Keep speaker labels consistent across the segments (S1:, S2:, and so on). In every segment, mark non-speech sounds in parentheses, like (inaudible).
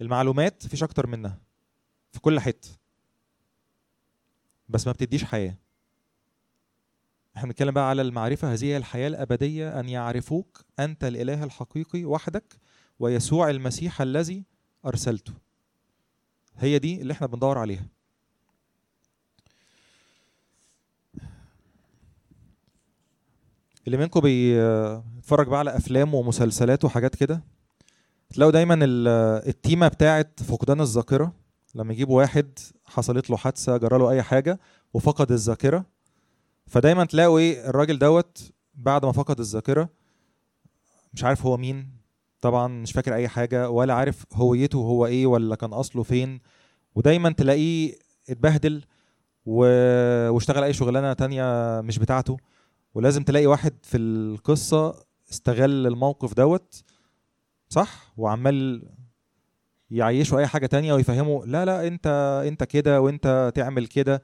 S1: المعلومات مفيش أكتر منها في كل حتة. بس ما بتديش حياة. إحنا بنتكلم بقى على المعرفة هذه هي الحياة الأبدية أن يعرفوك أنت الإله الحقيقي وحدك ويسوع المسيح الذي أرسلته. هي دي اللي إحنا بندور عليها. اللي منكم بيتفرج بقى على أفلام ومسلسلات وحاجات كده تلاقوا دايما ال- التيمة بتاعت فقدان الذاكرة لما يجيبوا واحد حصلت له حادثة جرى له أي حاجة وفقد الذاكرة. فدايما تلاقوا إيه الراجل دوت بعد ما فقد الذاكرة مش عارف هو مين طبعا مش فاكر أي حاجة ولا عارف هويته هو إيه ولا كان أصله فين. ودايما تلاقيه اتبهدل و... واشتغل أي شغلانة تانية مش بتاعته. ولازم تلاقي واحد في القصة استغل الموقف دوت صح؟ وعمال يعيشوا أي حاجة تانية ويفهموا لا لا أنت أنت كده وأنت تعمل كده.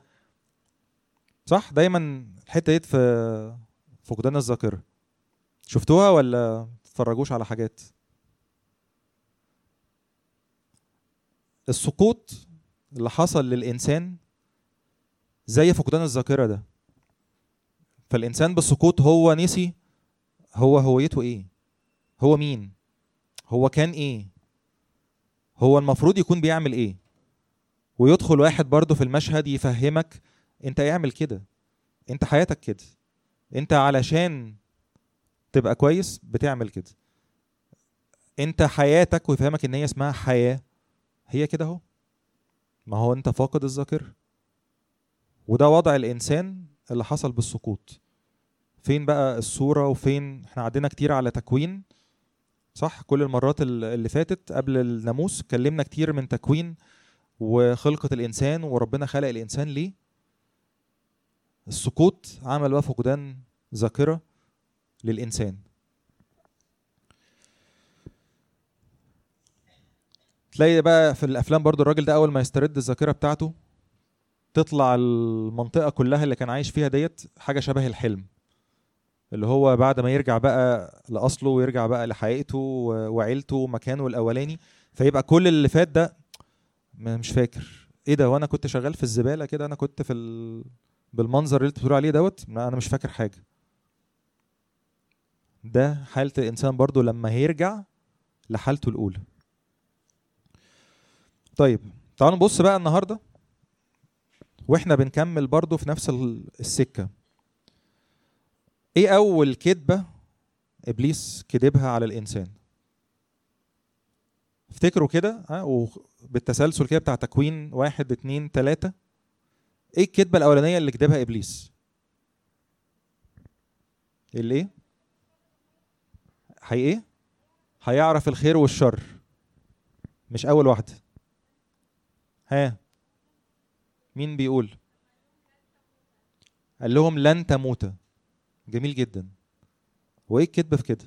S1: صح؟ دايما الحتة دي في فقدان الذاكرة. شفتوها ولا تتفرجوش على حاجات؟ السقوط اللي حصل للإنسان زي فقدان الذاكرة ده. فالإنسان بالسقوط هو نسي هو هويته إيه؟ هو مين؟ هو كان إيه؟ هو المفروض يكون بيعمل إيه؟ ويدخل واحد برضه في المشهد يفهمك أنت اعمل كده. أنت حياتك كده. أنت علشان تبقى كويس بتعمل كده. أنت حياتك ويفهمك إن هي اسمها حياة. هي كده أهو. ما هو أنت فاقد الذاكرة. وده وضع الإنسان اللي حصل بالسقوط. فين بقى الصورة وفين؟ إحنا عدينا كتير على تكوين. صح؟ كل المرات ال- اللي فاتت قبل الناموس اتكلمنا كتير من تكوين وخلقة الإنسان وربنا خلق الإنسان ليه. السقوط عمل بقى فقدان ذاكرة للإنسان. تلاقي بقى في الأفلام برضو الراجل ده أول ما يسترد الذاكرة بتاعته تطلع المنطقة كلها اللي كان عايش فيها ديت حاجة شبه الحلم. اللي هو بعد ما يرجع بقى لأصله ويرجع بقى لحقيقته وعيلته ومكانه الأولاني فيبقى كل اللي فات ده مش فاكر. إيه ده؟ وأنا كنت شغال في الزبالة كده أنا كنت في ال... بالمنظر اللي أنت بتقول عليه دوت أنا مش فاكر حاجة. ده حالة الإنسان برضو لما هيرجع لحالته الأولى. طيب تعالوا نبص بقى النهاردة وإحنا بنكمل برضو في نفس ال- السكة. إيه أول كذبة إبليس كذبها على الإنسان؟ افتكروا كده ها وبالتسلسل كده بتاع تكوين واحد اتنين تلاتة. إيه الكذبة الأولانية اللي كذبها إبليس؟ اللي إيه هي إيه؟ هيعرف الخير والشر. مش أول واحدة. ها. مين بيقول؟ قال لهم لن تموت. جميل جدا. وايه الكذب في كده؟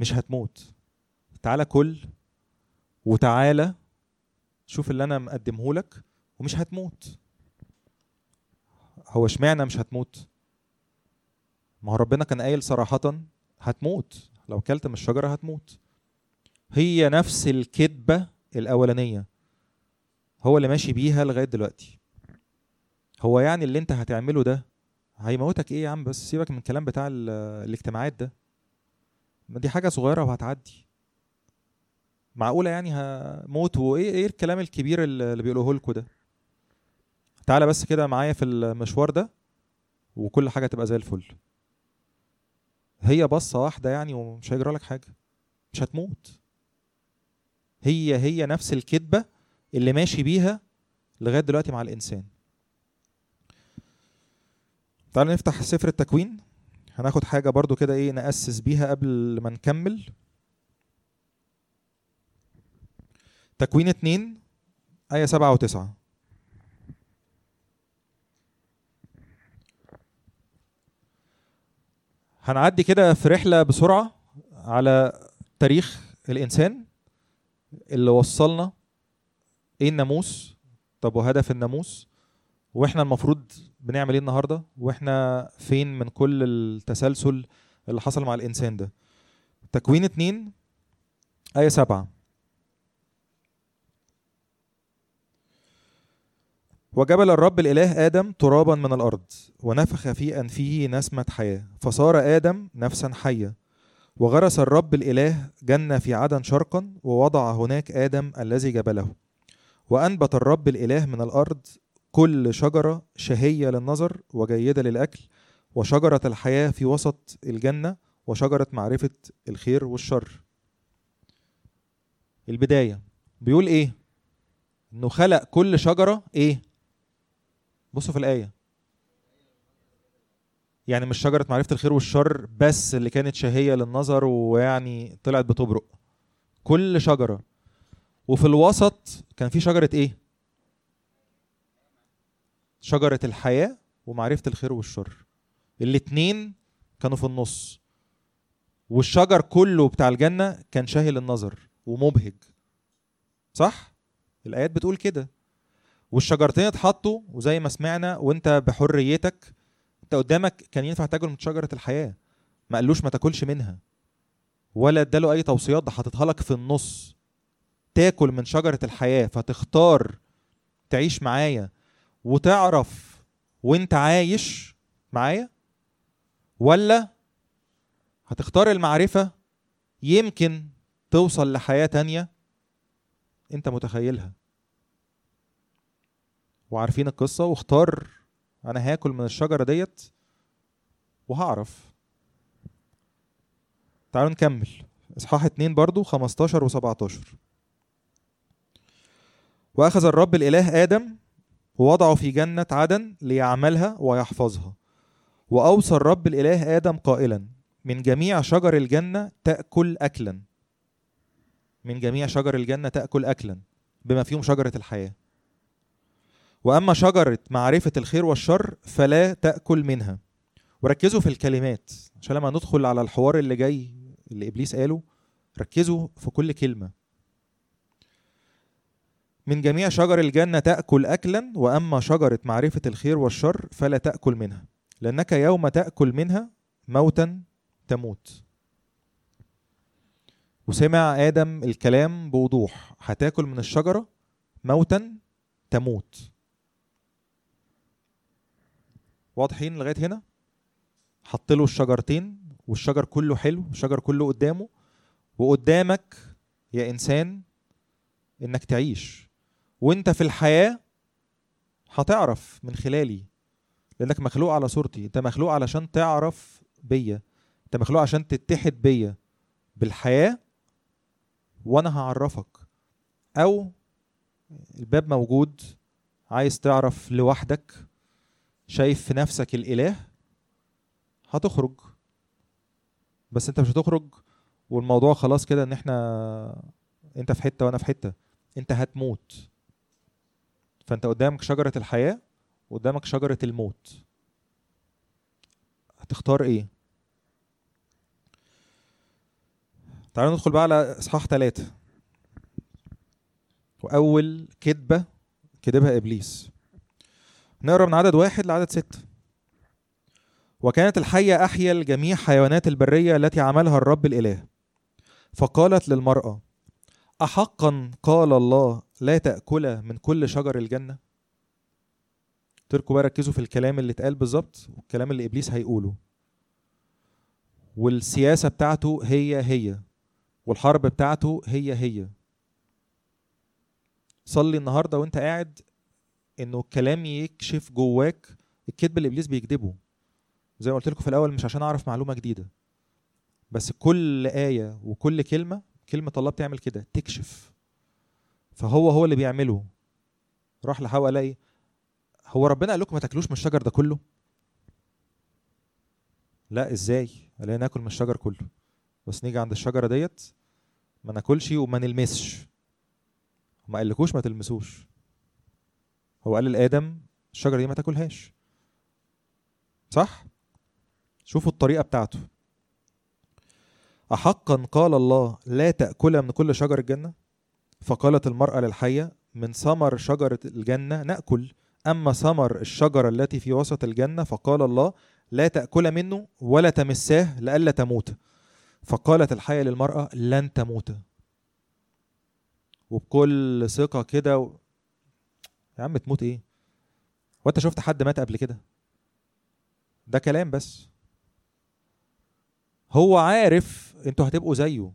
S1: مش هتموت. تعالى كل وتعالى شوف اللي أنا مقدمه لك ومش هتموت. هو اشمعنى مش هتموت؟ ما هو ربنا كان قايل صراحة هتموت. لو كلت من الشجرة هتموت. هي نفس الكذبة الأولانية. هو اللي ماشي بيها لغاية دلوقتي. هو يعني اللي انت هتعمله ده هيموتك إيه يا عم؟ بس سيبك من الكلام بتاع ال- الاجتماعات ده. ما دي حاجة صغيرة وهتعدي. معقولة يعني هموت؟ وايه إيه الكلام الكبير اللي بيقولوه لكم ده؟ تعالى بس كده معايا في المشوار ده وكل حاجة تبقى زي الفل. هي بصة واحدة يعني ومش هيجرى لك حاجة. مش هتموت. هي هي نفس الكذبة اللي ماشي بيها لغاية دلوقتي مع الإنسان. تعال نفتح سفر التكوين. هناخد حاجة برضو كده إيه نأسس بيها قبل ما نكمل. تكوين اتنين آية سبعة وتسعة. هنعدي كده في رحلة بسرعة على تاريخ الإنسان اللي وصلنا إيه الناموس؟ طب وهدف الناموس؟ وإحنا المفروض بنعمل إيه النهارده؟ وإحنا فين من كل التسلسل اللي حصل مع الإنسان ده؟ تكوين اتنين آية سبعة. وجبل الرب الإله آدم ترابا من الأرض ونفخ في أنفه نسمة حياة. فصار آدم نفسا حية. وغرس الرب الإله جنة في عدن شرقا ووضع هناك آدم الذي جبله. وأنبت الرب الإله من الأرض كل شجرة شهية للنظر وجيدة للأكل وشجرة الحياة في وسط الجنة وشجرة معرفة الخير والشر البداية بيقول إيه؟ إنه خلق كل شجرة إيه؟ بصوا في الآية يعني مش شجرة معرفة الخير والشر بس اللي كانت شهية للنظر ويعني طلعت بتبرق كل شجرة وفي الوسط كان في شجرة إيه؟ شجرة الحياة ومعرفة الخير والشر. الاتنين كانوا في النص. والشجر كله بتاع الجنة كان شاهي للنظر ومبهج. صح؟ الآيات بتقول كده. والشجرتين اتحطوا وزي ما سمعنا وانت بحريتك انت قدامك كان ينفع تاكل من شجرة الحياة. ما قالوش ما تاكلش منها. ولا اداله أي توصيات ده حاططها لك في النص. تاكل من شجرة الحياة فتختار تعيش معايا. وتعرف وانت عايش معايا؟ ولا هتختار المعرفة يمكن توصل لحياة تانية؟ انت متخيلها. وعارفين القصة؟ واختار أنا هاكل من الشجرة ديت وهعرف. تعالوا نكمل. إصحاح اتنين برضو 15 و17 وأخذ الرب الإله آدم ووضعه في جنة عدن ليعملها ويحفظها. وأوصى الرب الإله آدم قائلا من جميع شجر الجنة تأكل اكلا. من جميع شجر الجنة تأكل اكلا بما فيهم شجرة الحياة. وأما شجرة معرفة الخير والشر فلا تأكل منها. وركزوا في الكلمات عشان لما ندخل على الحوار اللي جاي اللي إبليس قاله ركزوا في كل كلمة. من جميع شجر الجنة تأكل اكلا وأما شجرة معرفة الخير والشر فلا تأكل منها لأنك يوم تأكل منها موتا تموت. وسمع آدم الكلام بوضوح هتاكل من الشجرة موتا تموت. واضحين لغاية هنا؟ حط له الشجرتين والشجر كله حلو الشجر كله قدامه وقدامك يا إنسان إنك تعيش. وانت في الحياة هتعرف من خلالي لأنك مخلوق على صورتي أنت مخلوق علشان تعرف بيا أنت مخلوق عشان تتحد بيا بالحياة وأنا هعرفك. أو الباب موجود عايز تعرف لوحدك شايف في نفسك الإله هتخرج. بس أنت مش هتخرج والموضوع خلاص كده إن إحنا أنت في حتة وأنا في حتة. أنت هتموت. فانت قدامك شجرة الحياة وقدامك شجرة الموت. هتختار إيه؟ تعالوا ندخل بقى على إصحاح ثلاثة وأول كذبه كذبها إبليس. نقرأ من عدد واحد لعدد ستة. وكانت الحية أحيا الجميع حيوانات البرية التي عملها الرب الإله. فقالت للمرأة أحقا قال الله لا تأكل من كل شجر الجنة. تركوا بقى ركزوا في الكلام اللي اتقال بالظبط والكلام اللي إبليس هيقوله. والسياسة بتاعته هي هي والحرب بتاعته هي هي. صلي النهارده وانت قاعد إنه الكلام يكشف جواك الكذب اللي إبليس بيكذبه. زي ما قلت لكم في الأول مش عشان أعرف معلومة جديدة. بس كل آية وكل كلمة كلمة الله بتعمل كده تكشف. فهو هو اللي بيعمله. راح لحواء الاقي هو ربنا قال لكم ما تاكلوش من الشجر ده كله؟ لا إزاي؟ الاقي ناكل من الشجر كله. بس نيجي عند الشجرة ديت ما ناكلش وما نلمسش. ما قالكوش ما تلمسوش. هو قال لآدم الشجرة دي ما تاكلهاش. صح؟ شوفوا الطريقة بتاعته. احقا قال الله لا تأكل من كل شجر الجنة؟ فقالت المرأة للحية من ثمر شجرة الجنة نأكل أما ثمر الشجرة التي في وسط الجنة فقال الله لا تأكل منه ولا تمساه لئلا تموت. فقالت الحية للمرأة لن تموت. وبكل ثقة كده و... يا عم تموت إيه؟ وانت شفت حد مات قبل كده؟ ده كلام بس. هو عارف أنتوا هتبقوا زيه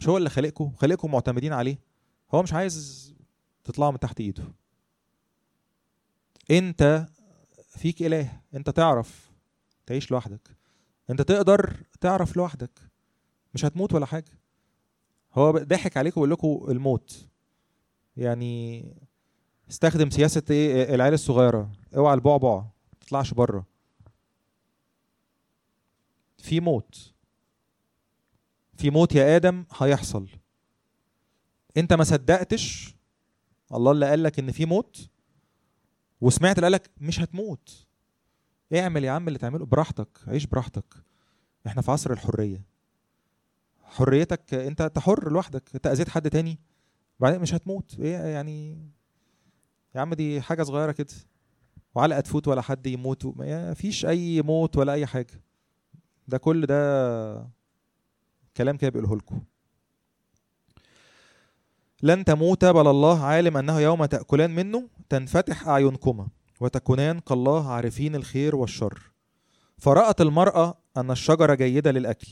S1: مش هو اللي خلقكم خلقكم معتمدين عليه. هو مش عايز تطلعوا من تحت ايده. انت فيك إله. انت تعرف تعيش لوحدك. انت تقدر تعرف لوحدك. مش هتموت ولا حاجة. هو ضحك عليكم ويقول لكم الموت. يعني استخدم سياسة إيه العيال الصغيرة. اوعى البعبع ما تطلعش بره. في موت. في موت يا آدم هيحصل. انت ما صدقتش؟ الله اللي قال لك ان في موت؟ وسمعت اللي قال لك مش هتموت. اعمل يا عم اللي تعمله براحتك عيش براحتك. إحنا في عصر الحرية. حريتك انت انت حر لوحدك انت اذيت حد تاني بعدين مش هتموت. إيه يعني؟ يا عم دي حاجة صغيرة كده. وعلقة تفوت ولا حد يموت ما فيش أي موت ولا أي حاجة. ده كل ده كلام كده بيقوله لكم. لن تموت بل الله عالم أنه يوم تأكلان منه تنفتح أعينكما وتكونان كالله عارفين الخير والشر. فرأت المرأة أن الشجرة جيدة للأكل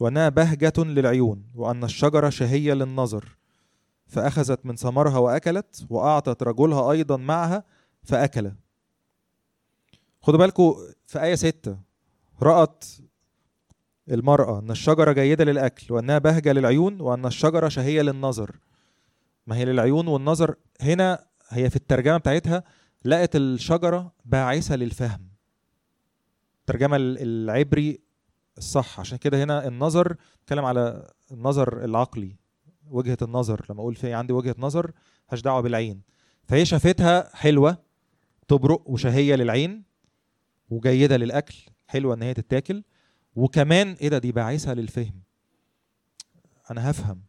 S1: وأنها بهجة للعيون وأن الشجرة شهية للنظر. فأخذت من ثمرها وأكلت وأعطت رجلها أيضا معها فأكل. خدوا بالكم في آية ستة رأت المرأة أن الشجرة جيدة للأكل وأنها بهجة للعيون وأن الشجرة شهية للنظر. ما هي للعيون والنظر. هنا هي في الترجمة بتاعتها لقت الشجرة باعثة للفهم. الترجمة العبري الصح. عشان كده هنا النظر اتكلم على النظر العقلي وجهة النظر. لما أقول في عندي وجهة نظر ملهاش دعوة بالعين. فهي شافتها حلوة تبرق وشهية للعين وجيدة للأكل حلوة إن هي تتاكل. وكمان إيه ده؟ دي باعثة للفهم. أنا هفهم.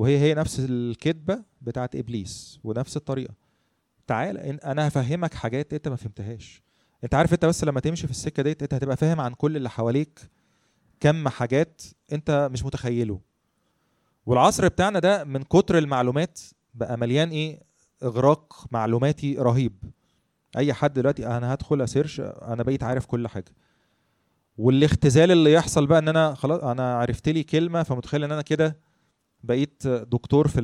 S1: وهي هي نفس الكذبة بتاعت إبليس ونفس الطريقة. تعال أنا هفهمك حاجات أنت ما فهمتهاش. أنت عارف أنت بس لما تمشي في السكة ديت أنت هتبقى فاهم عن كل اللي حواليك كم حاجات أنت مش متخيله. والعصر بتاعنا ده من كتر المعلومات بقى مليان إيه؟ إغراق معلوماتي رهيب. أي حد دلوقتي أنا هدخل أسيرش أنا بقيت عارف كل حاجة. والاختزال اللي يحصل بقى إن أنا خلاص أنا عرفت لي كلمة فمتخيل إن أنا كده بقيت دكتور في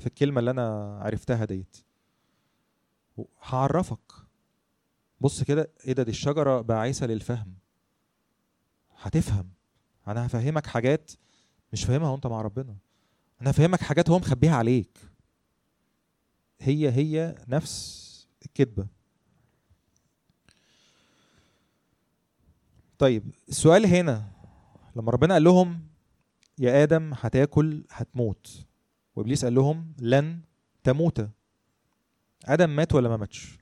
S1: في الكلمة اللي أنا عرفتها ديت. هعرفك. بص كده إيه ده؟ دي الشجرة باعثة للفهم. هتفهم. أنا هفهمك حاجات مش فاهمها وأنت مع ربنا. أنا هفهمك حاجات هو مخبيها عليك. هي هي نفس الكذبة. طيب السؤال هنا لما ربنا قال لهم يا آدم هتاكل هتموت. وإبليس قال لهم لن تموت. آدم مات ولا ما ماتش.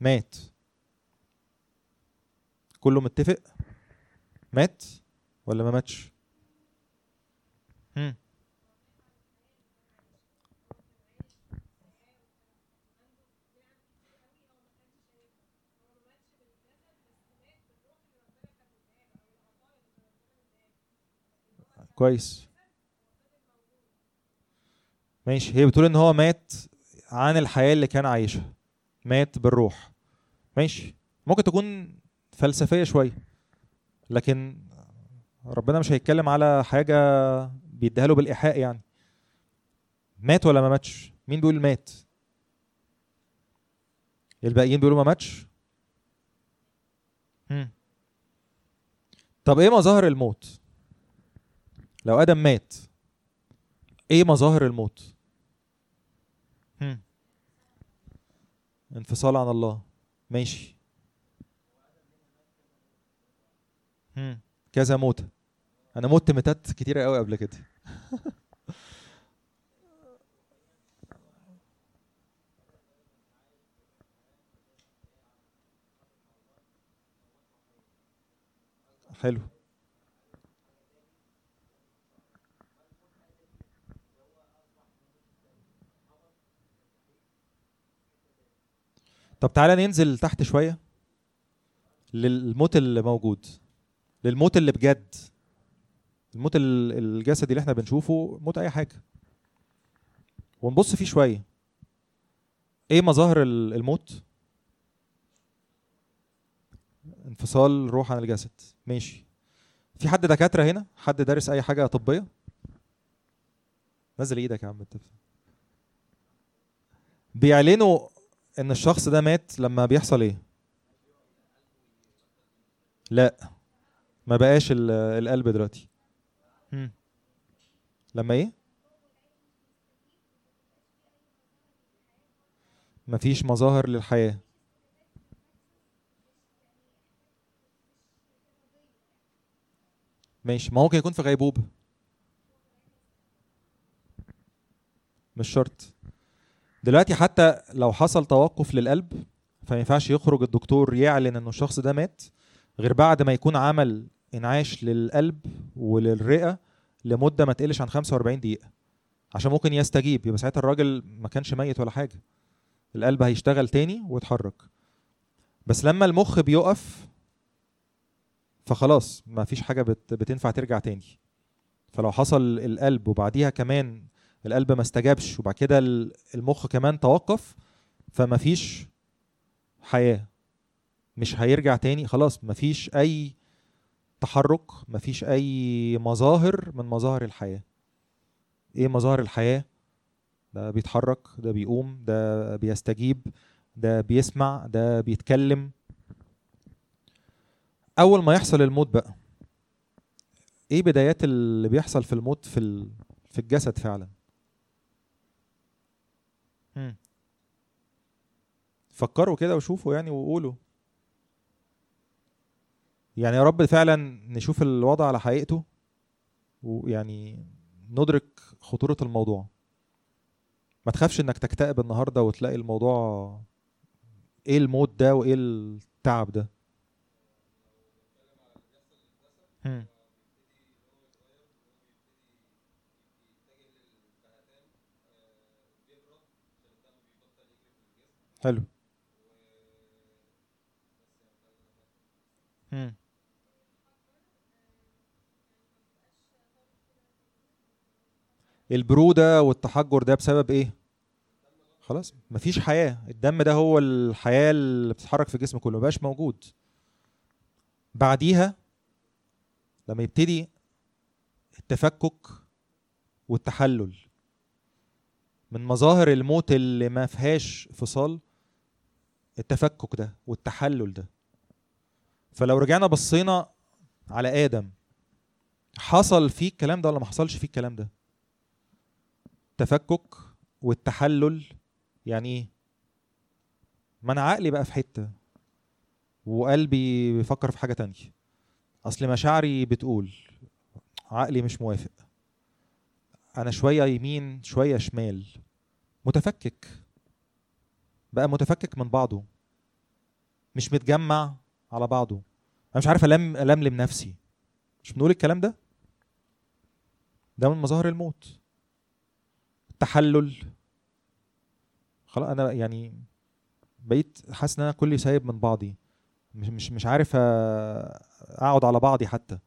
S1: مات. كله متفق؟ مات ولا ما ماتش؟ كويس. ماشي. هي بتقول إن هو مات عن الحياة اللي كان عايشها. مات بالروح. ماشي. ممكن تكون فلسفية شوية لكن ربنا مش هيتكلم على حاجة بيديها له بالإيحاء يعني. مات ولا ما ماتش؟ مين بيقول مات؟ الباقيين بيقولوا ما ماتش؟ هم. طب إيه مظاهر الموت؟ لو آدم مات إيه مظاهر الموت. انفصال عن الله. ماشي. هم. كذا موتة أنا مت متات كتيرة قوي قبل كده. (laughs) حلو. طب تعالى ننزل تحت شوية للموت اللي موجود للموت اللي بجد الموت ال- الجسدي اللي إحنا بنشوفه موت أي حاجة. ونبص فيه شوية. إيه مظاهر ال- الموت؟ انفصال الروح عن الجسد. ماشي. في حد دكاترة هنا؟ حد دارس أي حاجة طبية؟ نزل إيدك يا عم بيعلنوا إن الشخص ده مات لما بيحصل إيه؟ لا. ما بقاش ال- القلب دلوقتي. مم. لما إيه؟ مفيش مظاهر للحياة. ماشي. ما ممكن يكون في غيبوبة. مش شرط. دلوقتي حتى لو حصل توقف للقلب فما ينفعش يخرج الدكتور يعلن إنه الشخص ده مات غير بعد ما يكون عمل إنعاش للقلب وللرئة لمدة ما تقلش عن 45 دقيقة. عشان ممكن يستجيب يبقى ساعتها الراجل ما كانش ميت ولا حاجة. القلب هيشتغل تاني ويتحرك. بس لما المخ بيقف فخلاص ما فيش حاجة بت بتنفع ترجع تاني. فلو حصل القلب وبعديها كمان القلب ما استجابش وبعد كده ال- المخ كمان توقف فما فيش حياة. مش هيرجع تاني خلاص ما فيش أي تحرك ما فيش أي مظاهر من مظاهر الحياة. إيه مظاهر الحياة؟ ده بيتحرك ده بيقوم ده بيستجيب ده بيسمع ده بيتكلم. أول ما يحصل الموت بقى إيه بدايات اللي بيحصل في الموت في. في الجسد فعلا؟ مم. فكروا كده وشوفوا يعني وقولوا يعني يا رب فعلا نشوف الوضع على حقيقته ويعني ندرك خطورة الموضوع ما تخافش إنك تكتئب النهارده وتلاقي الموضوع إيه الموت ده وإيه التعب ده مم. حلو. مم. البرودة والتحجر ده بسبب إيه؟ خلاص مفيش حياة. الدم ده هو الحياة اللي بتتحرك في الجسم كله مبقاش موجود. بعديها لما يبتدي التفكك والتحلل من مظاهر الموت اللي ما فيهاش فصال التفكك ده والتحلل ده. فلو رجعنا بصينا على آدم حصل فيه الكلام ده ولا ما حصلش فيه الكلام ده؟ التفكك والتحلل يعني إيه ما أنا عقلي بقى في حتة وقلبي بيفكر في حاجة تانية. أصل مشاعري بتقول عقلي مش موافق. أنا شوية يمين شوية شمال. متفكك. بقى متفكك من بعضه. مش متجمع على بعضه. أنا مش عارف ألم ألملم نفسي. مش بنقول الكلام ده؟ ده من مظاهر الموت. التحلل. خلاص أنا يعني بقيت حاسس إن أنا كلي سايب من بعضي. مش مش مش عارف أقعد على بعضي حتى.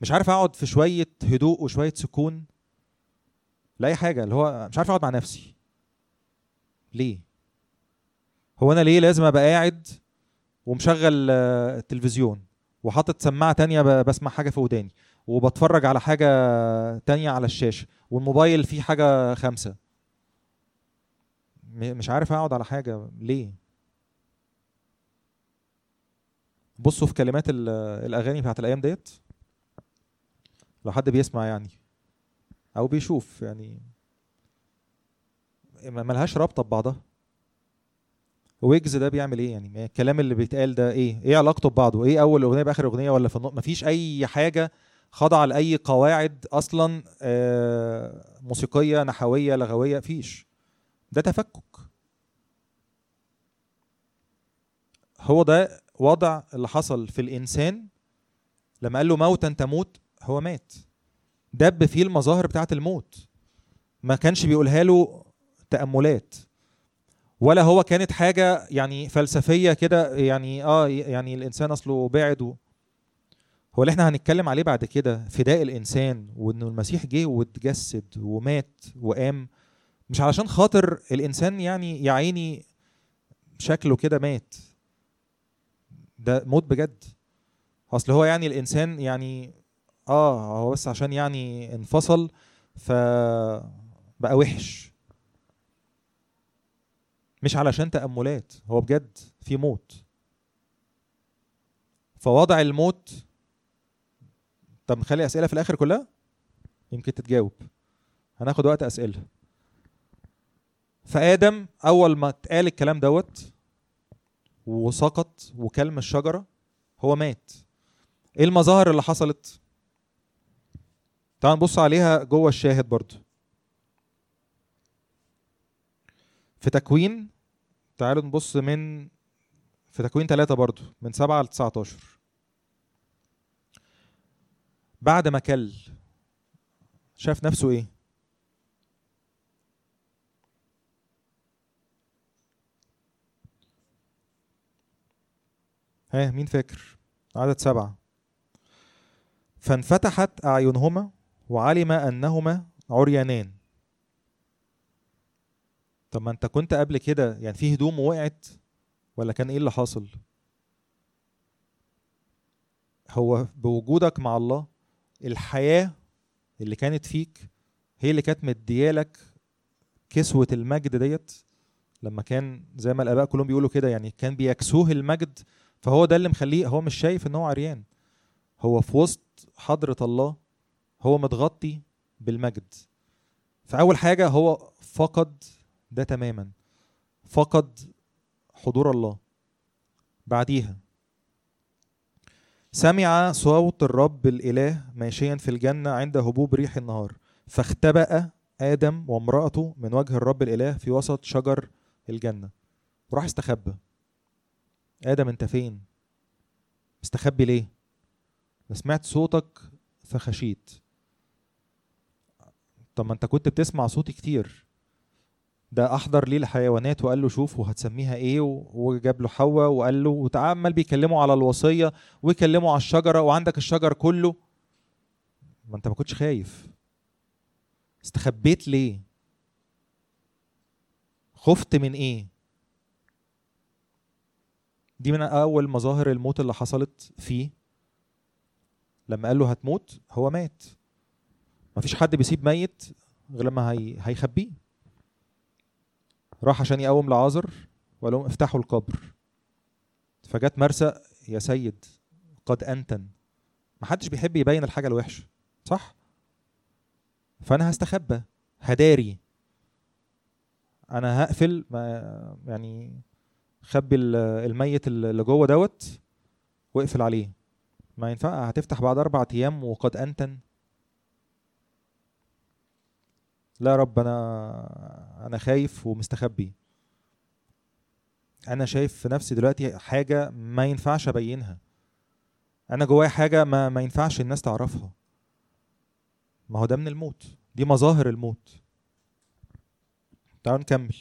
S1: مش عارف أقعد في شوية هدوء وشوية سكون لأي حاجة. اللي هو مش عارف أقعد مع نفسي. ليه؟ هو أنا ليه لازم أبقى قاعد ومشغل آه، التلفزيون؟ وحاطط سماعة تانية بسمع حاجة في وداني وبتفرج على حاجة تانية على الشاشة والموبايل فيه حاجة خمسه مش عارف اقعد على حاجة ليه؟ بصوا في كلمات ال- الأغاني بتاعت الأيام ديت. لو حد بيسمع يعني أو بيشوف يعني. ملهاش رابطة ببعضها. ويجز ده بيعمل إيه؟ يعني الكلام اللي بيتقال ده إيه؟ إيه علاقته ببعضه؟ إيه أول أغنية بآخر أغنية؟ ولا في النص مفيش أي حاجة خاضعة لأي قواعد أصلا آه، موسيقية نحوية لغوية؟ فيش. ده تفكك. هو ده وضع اللي حصل في الإنسان. لما قال له موتا تموت هو مات. دب فيه المظاهر بتاعة الموت. ما كانش بيقولها له تأملات. ولا هو كانت حاجة يعني فلسفية كده يعني آه يعني الإنسان أصله بعد و... هو اللي إحنا هنتكلم عليه بعد كده فداء الإنسان وإنه المسيح جه واتجسد ومات وقام مش علشان خاطر الإنسان يعني يا عيني شكله كده مات. ده موت بجد. أصل هو يعني الإنسان يعني آه هو بس عشان يعني انفصل فبقى وحش. مش علشان تأملات هو بجد في موت. فوضع الموت طب نخلي أسئلة في الآخر كلها؟ يمكن تتجاوب. هناخد وقت أسئلة. فآدم أول ما اتقال الكلام دوت وسقط وكلم الشجرة هو مات. إيه المظاهر اللي حصلت؟ تعال نبص عليها جوه الشاهد برضو. في تكوين تعالوا نبص من في تكوين ثلاثة برضو من سبعة ل 19 بعد ما كل شاف نفسه إيه؟ ها مين فاكر؟ عدد سبعة. فانفتحت أعينهما وعلم أنهما عريانان طب ما انت كنت قبل كده يعني في هدوم وقعت ولا كان إيه اللي حاصل؟ هو بوجودك مع الله الحياة اللي كانت فيك هي اللي كانت مديالك كسوة المجد ديت. لما كان زي ما الآباء كلهم بيقولوا كده يعني كان بيكسوه المجد فهو ده اللي مخليه هو مش شايف إن هو عريان. هو في وسط حضرة الله هو متغطي بالمجد. فأول حاجة هو فقد ده تماما. فقد حضور الله. بعديها. سمع صوت الرب الإله ماشيا في الجنة عند هبوب ريح النهار. فاختبأ آدم وامرأته من وجه الرب الإله في وسط شجر الجنة. وراح استخبى. آدم أنت فين؟ مستخبي ليه؟ أنا سمعت صوتك فخشيت. طب ما أنت كنت بتسمع صوتي كتير. ده أحضر ليه الحيوانات وقال له شوف وهتسميها إيه وجاب له حواء وقال له وتعمل بيكلموا على الوصية ويكلموا على الشجرة وعندك الشجر كله. ما أنت ما كنتش خايف. استخبيت ليه؟ خفت من إيه؟ دي من أول مظاهر الموت اللي حصلت فيه. لما قال له هتموت هو مات. مفيش حد بيسيب ميت غير لما هي... هيخبيه. راح عشان يقوم لعازر وقال لهم افتحوا القبر. فجت مرسى يا سيد قد أنتن. محدش بيحب يبين الحاجة الوحشة صح؟ فأنا هستخبى هداري. أنا هقفل ما يعني خبي الميت اللي جوه دوت واقفل عليه. ما ينفع هتفتح بعد أربع أيام وقد أنتن. لا يا رب أنا أنا خايف ومستخبي. أنا شايف في نفسي دلوقتي حاجة ما ينفعش أبينها. أنا جوايا حاجة ما ما ينفعش الناس تعرفها. ما هو ده من الموت. دي مظاهر الموت. تعالوا نكمل.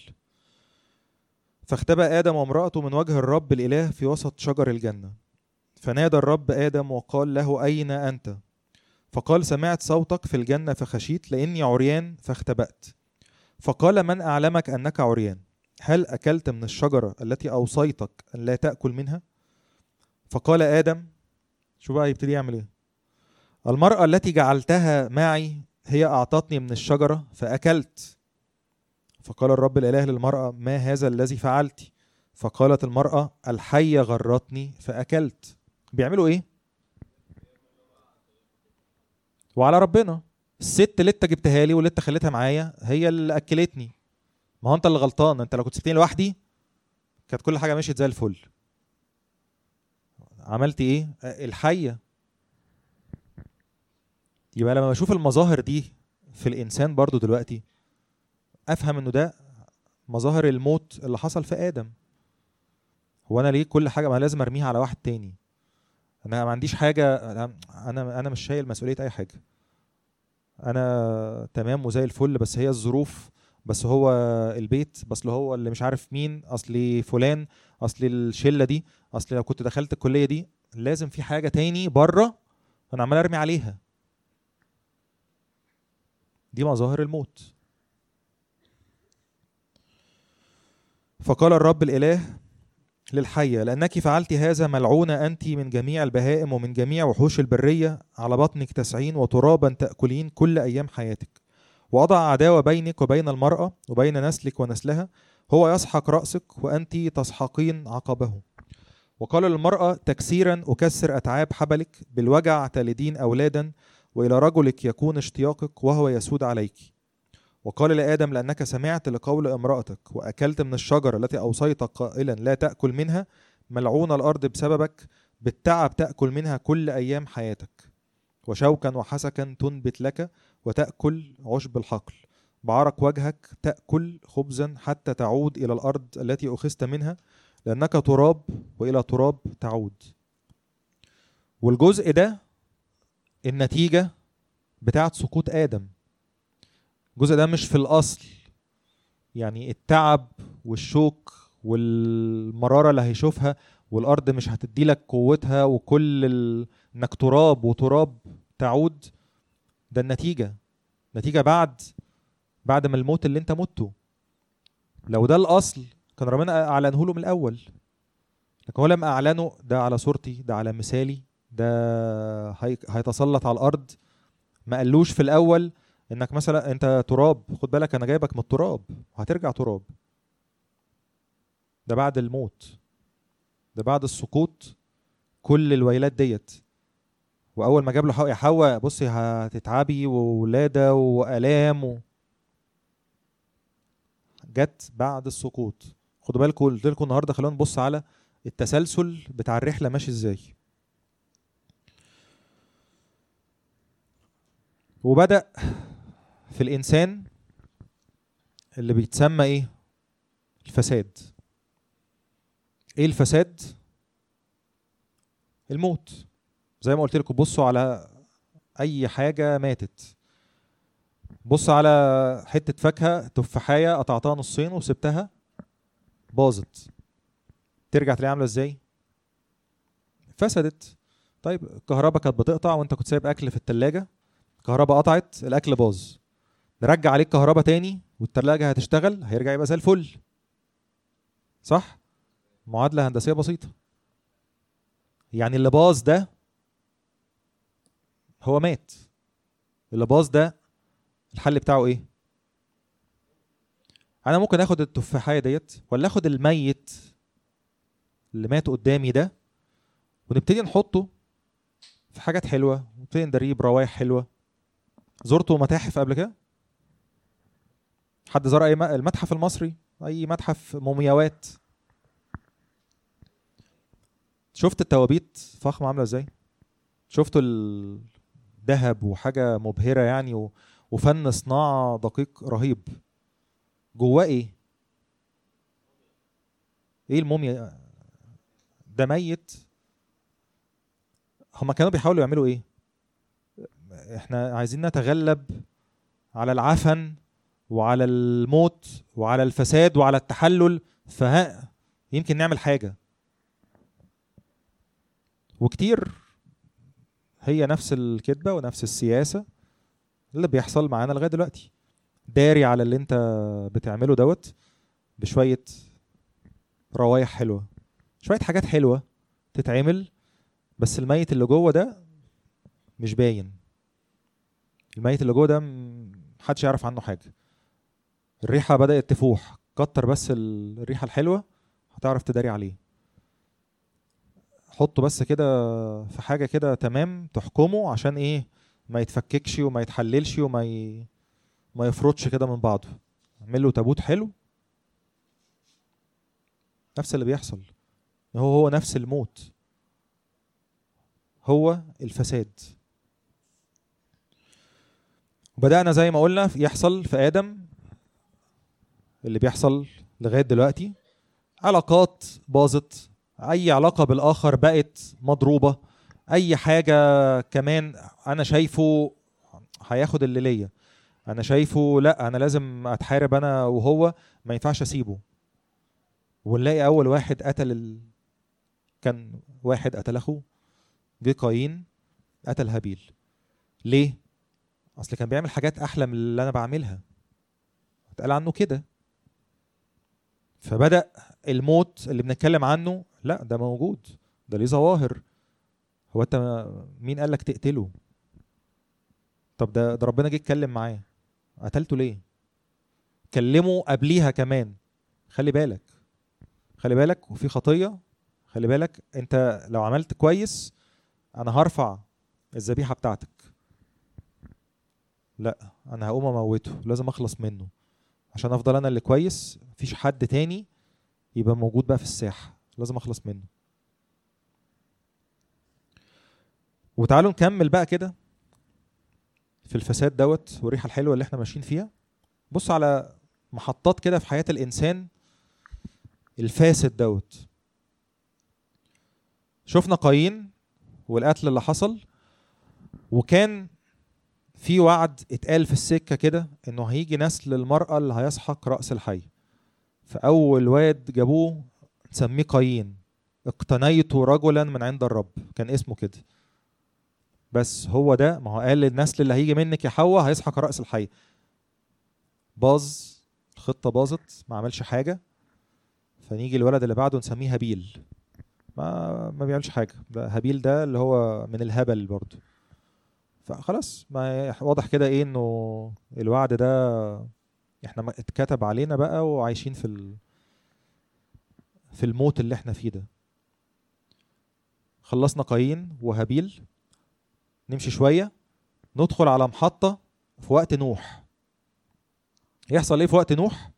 S1: فاختبأ آدم وامرأته من وجه الرب الإله في وسط شجر الجنة. فنادى الرب آدم وقال له أين أنت؟ فقال سمعت صوتك في الجنة فخشيت لأني عريان فاختبأت. فقال من أعلمك أنك عريان؟ هل أكلت من الشجرة التي أوصيتك أن لا تأكل منها؟ فقال آدم شو بقى يبتدي يعمل إيه. المرأة التي جعلتها معي هي أعطتني من الشجرة فأكلت. فقال الرب الإله للمرأة ما هذا الذي فعلت؟ فقالت المرأة الحية غرتني فأكلت. بيعملوا إيه؟ وعلى ربنا. الست اللي انت جبتها لي واللي انت خليتها معايا هي اللي أكلتني. ما هو انت اللي غلطان. انت لو كنت سبتني لوحدي كانت كل حاجة مشيت زي الفل. عملت إيه؟ الحية. يبقى لما بشوف المظاهر دي في الإنسان برضو دلوقتي أفهم إنه ده مظاهر الموت اللي حصل في آدم. هو أنا ليه كل حاجة ما لازم أرميها على واحد تاني؟ أنا ما عنديش حاجة أنا أنا مش شايل مسؤولية أي حاجة. أنا تمام وزي الفل بس هي الظروف بس هو البيت بس هو اللي مش عارف مين أصل فلان أصل الشلة دي أصل لو كنت دخلت الكلية دي لازم في حاجة تاني بره أنا عمال أرمي عليها. دي مظاهر الموت. فقال الرب الإله للحية لأنك فعلت هذا ملعونة أنت من جميع البهائم ومن جميع وحوش البرية على بطنك تسعين وترابا تأكلين كل أيام حياتك. وأضع عداوة بينك وبين المرأة وبين نسلك ونسلها هو يسحق رأسك وأنت تسحقين عقبه. وقال للمرأة تكسيرا أكسر أتعاب حبلك بالوجع تلدين أولادا وإلى رجلك يكون اشتياقك وهو يسود عليك. وقال لآدم لأنك سمعت لقول امرأتك وأكلت من الشجرة التي أوصيتك قائلا لا تأكل منها ملعون الأرض بسببك بالتعب تأكل منها كل أيام حياتك. وشوكا وحسكا تنبت لك وتأكل عشب الحقل. بعرق وجهك تأكل خبزا حتى تعود إلى الأرض التي أخذت منها لأنك تراب وإلى تراب تعود. والجزء ده النتيجة بتاعت سقوط آدم. الجزء ده مش في الأصل. يعني التعب والشوك والمرارة اللي هيشوفها والأرض مش هتدي لك قوتها وكل ال... إنك تراب وتراب تعود ده النتيجة. نتيجة بعد بعد ما الموت اللي انت مته. لو ده الأصل كان ربنا أعلنه له من الأول. لكن هو لما أعلنه ده على صورتي ده على مثالي ده هي... هيتسلط على الأرض. ما قالوش في الأول إنك مثلا أنت تراب خد بالك أنا جايبك من التراب وهترجع تراب. ده بعد الموت. ده بعد السقوط كل الويلات ديت. وأول ما جاب له حواء يا حواء بصي هتتعبي وولادة وآلام و... جت بعد السقوط. خدوا بالكم قلت لكم النهارده خلونا نبص على التسلسل بتاع الرحلة ماشي إزاي. وبدأ في الإنسان اللي بيتسمى إيه؟ الفساد. إيه الفساد؟ الموت. زي ما قلت لكم بصوا على أي حاجة ماتت. بص على حتة فاكهة تفاحية قطعتها نصين وسبتها باظت. ترجع تلاقيها عاملة إزاي؟ فسدت. طيب الكهرباء كانت بتقطع وأنت كنت سايب أكل في التلاجة الكهرباء قطعت الأكل باظ نرجع عليه الكهرباء تاني والتلاجة هتشتغل هيرجع يبقى زي الفل. صح؟ معادلة هندسية بسيطة. يعني اللي باظ ده هو مات. اللي باظ ده الحل بتاعه إيه؟ أنا ممكن آخد التفاحية ديت ولا آخد الميت اللي مات قدامي ده ونبتدي نحطه في حاجات حلوة ونبتدي ندريه بروايح حلوة. زرتوا متاحف قبل كده؟ حد زار أي المتحف المصري؟ أي متحف مومياوات شفت التوابيت فخمة عاملة إزاي؟ شفتوا الذهب وحاجة مبهرة يعني وفن صناعة دقيق رهيب جواه إيه؟ إيه الموميا ده ميت هما كانوا بيحاولوا يعملوا إيه؟ إحنا عايزين نتغلب على العفن وعلى الموت وعلى الفساد وعلى التحلل فها يمكن نعمل حاجة. وكتير هي نفس الكذبة ونفس السياسة اللي بيحصل معانا لغاية دلوقتي. داري على اللي انت بتعمله دوت بشوية روايح حلوة شوية حاجات حلوة تتعمل بس الميت اللي جوه ده مش باين. الميت اللي جوه ده محدش يعرف عنه حاجة. الريحة بدأت تفوح. كتر بس الريحة الحلوة هتعرف تداري عليه. حطه بس كده في حاجة كده تمام تحكمه عشان إيه؟ ما يتفككش وما يتحللش وما ي... ما يفرطش كده من بعضه. اعمل له تابوت حلو. نفس اللي بيحصل. هو هو نفس الموت. هو الفساد. وبدأنا زي ما قلنا يحصل في آدم. اللي بيحصل لغاية دلوقتي. علاقات باظت أي علاقة بالآخر بقت مضروبة. أي حاجة كمان أنا شايفه هياخد اللي ليا. أنا شايفه لأ أنا لازم أتحارب أنا وهو ما ينفعش أسيبه. ونلاقي أول واحد قتل ال... كان واحد قتل أخوه جه قايين قتل هابيل. ليه؟ أصل كان بيعمل حاجات أحلى من اللي أنا بعملها. اتقال عنه كده. فبدأ الموت اللي بنتكلم عنه لا ده موجود ده ليه ظواهر. هو أنت مين قال لك تقتله؟ طب ده ده ربنا جه يتكلم معاه. قتلته ليه؟ كلمه قبليها كمان. خلي بالك خلي بالك وفي خطية. خلي بالك أنت لو عملت كويس أنا هرفع الذبيحة بتاعتك. لا أنا هقوم أموته لازم أخلص منه. عشان أفضل أنا اللي كويس مفيش حد تاني يبقى موجود بقى في الساحة. لازم أخلص منه. وتعالوا نكمل بقى كده في الفساد دوت والريحة الحلوة اللي إحنا ماشيين فيها. بص على محطات كده في حياة الإنسان الفاسد دوت. شفنا قايين والقتل اللي حصل وكان في وعد اتقال في السكة كده إنه هيجي نسل المرأة اللي هيسحق رأس الحي. فأول واد جابوه نسميه قايين. اقتنيت رجلا من عند الرب. كان اسمه كده. بس هو ده ما هو قال النسل اللي هيجي منك يا حواء هيسحق رأس الحي. باظ الخطة باظت ما عملش حاجة. فنيجي الولد اللي بعده نسميه هابيل. ما ما بيعملش حاجة. هابيل ده اللي هو من الهبل برضه. فخلاص ما واضح كده إيه إنه الوعد ده إحنا اتكتب علينا بقى وعايشين في ال... في الموت اللي إحنا فيه ده. خلصنا قايين وهابيل نمشي شوية ندخل على محطة في وقت نوح. يحصل إيه في وقت نوح؟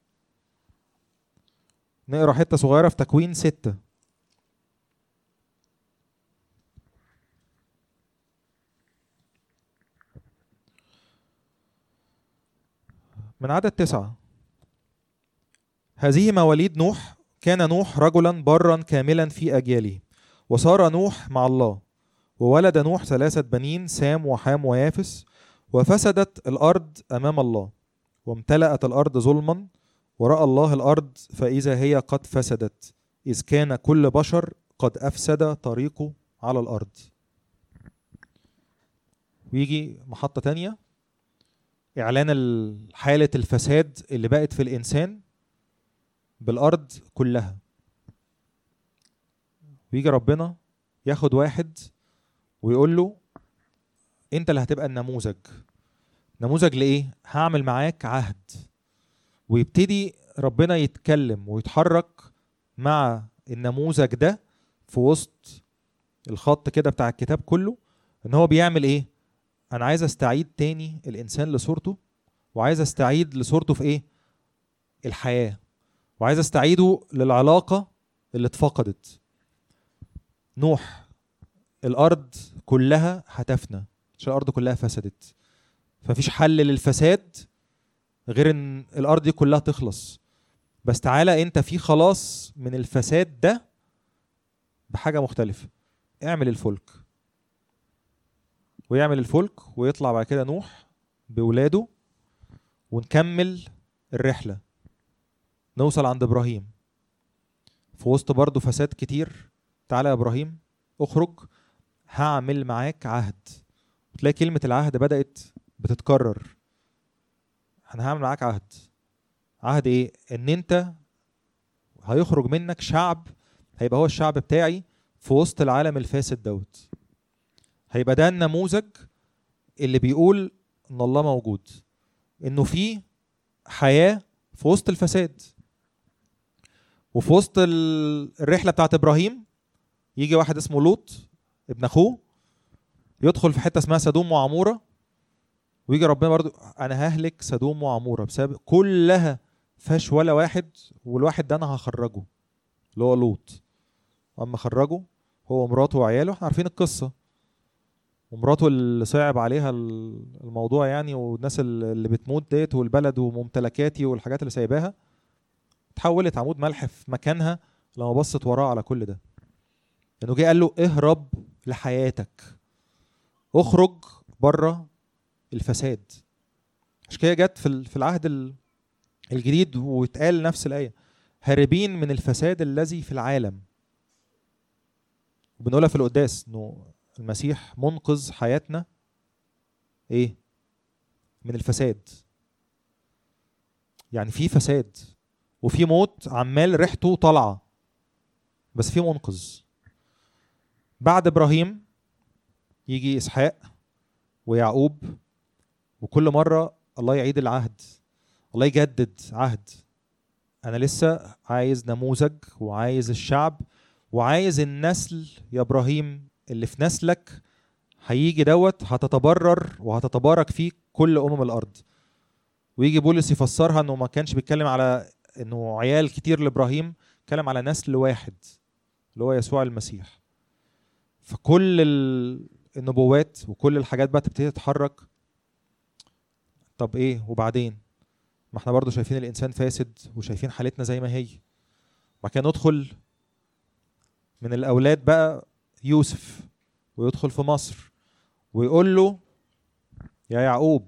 S1: نقرأ حتة صغيرة في تكوين ستة. من عدد تسعة. هذه مواليد نوح كان نوح رجلا برا كاملا في أجياله وصار نوح مع الله وولد نوح ثلاثة بنين سام وحام ويافس وفسدت الأرض أمام الله وامتلأت الأرض ظلما ورأى الله الأرض فإذا هي قد فسدت إذ كان كل بشر قد أفسد طريقه على الأرض. ويجي محطة تانية. إعلان حالة الفساد اللي بقت في الإنسان بالأرض كلها. ويجي ربنا ياخد واحد ويقول له أنت اللي هتبقى النموذج. نموذج لإيه؟ هعمل معاك عهد. ويبتدي ربنا يتكلم ويتحرك مع النموذج ده في وسط الخط كده بتاع الكتاب كله إن هو بيعمل إيه؟ أنا عايز أستعيد تاني الإنسان لصورته وعايز أستعيد لصورته في إيه؟ الحياة. وعايز أستعيده للعلاقة اللي اتفقدت. نوح الأرض كلها هتفنى. عشان الأرض كلها فسدت. فمفيش حل للفساد غير إن الأرض دي كلها تخلص. بس تعالى أنت في خلاص من الفساد ده بحاجة مختلفة. اعمل الفلك. ويعمل الفلك ويطلع بعد كده نوح بولاده ونكمل الرحلة نوصل عند إبراهيم. في وسط برضه فساد كتير تعالى يا إبراهيم اخرج هعمل معاك عهد. وتلاقي كلمة العهد بدأت بتتكرر. أنا هعمل معاك عهد. عهد إيه؟ إن أنت هيخرج منك شعب هيبقى هو الشعب بتاعي في وسط العالم الفاسد دوت. هيبقى ده النموذج اللي بيقول إن الله موجود. إنه في حياة في وسط الفساد. وفي وسط الرحلة بتاعت إبراهيم يجي واحد اسمه لوط ابن أخوه يدخل في حتة اسمها سدوم وعمورة ويجي ربنا برضو أنا ههلك سدوم وعمورة بسبب كلها فاش ولا واحد والواحد ده أنا هخرجه اللي هو لوط. أما خرجه هو ومراته وعياله إحنا عارفين القصة. ومراته اللي صعب عليها الموضوع يعني والناس اللي بتموت ديت والبلد وممتلكاتي والحاجات اللي سايباها اتحولت عمود ملح في مكانها لما بصت وراه على كل ده. انه جه قال له اهرب لحياتك. اخرج بره الفساد. مش كده جت في ال- في العهد ال- الجديد واتقال نفس الآية. هاربين من الفساد الذي في العالم. وبنقولها في القداس إنه المسيح منقذ حياتنا إيه؟ من الفساد. يعني في فساد وفي موت عمال ريحته طالعة بس في منقذ. بعد إبراهيم يجي إسحاق ويعقوب وكل مرة الله يعيد العهد الله يجدد عهد. أنا لسه عايز نموذج وعايز الشعب وعايز النسل يا إبراهيم اللي في نسلك هيجي دوت هتتبرر وهتتبارك فيه كل أمم الأرض. ويجي بولس يفسرها إنه ما كانش بيتكلم على إنه عيال كتير لإبراهيم اتكلم على نسل واحد اللي هو يسوع المسيح. فكل ال- النبوات وكل الحاجات بقى تبتدي تتحرك. طب إيه؟ وبعدين؟ ما إحنا برضو شايفين الإنسان فاسد وشايفين حالتنا زي ما هي. بعد كده ندخل من الأولاد بقى يوسف ويدخل في مصر ويقول له يا يعقوب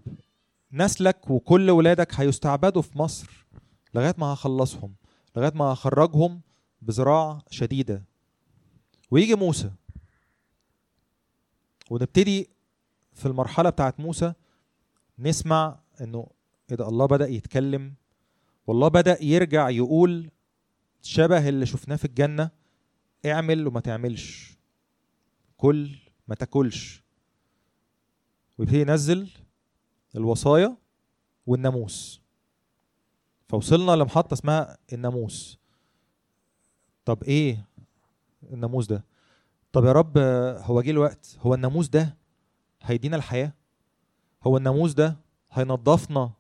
S1: نسلك وكل ولادك هيستعبدوا في مصر لغاية ما هخلصهم لغاية ما هخرجهم بذراع شديدة. ويجي موسى ونبتدي في المرحلة بتاعت موسى نسمع إنه إيه ده الله بدأ يتكلم والله بدأ يرجع يقول شبه اللي شفناه في الجنة اعمل وما تعملش. كل ما تاكلش. ويبتدي ينزل الوصايا والناموس. فوصلنا لمحطة اسمها الناموس. طب إيه الناموس ده؟ طب يا رب هو جه الوقت هو الناموس ده هيدينا الحياة؟ هو الناموس ده هينضفنا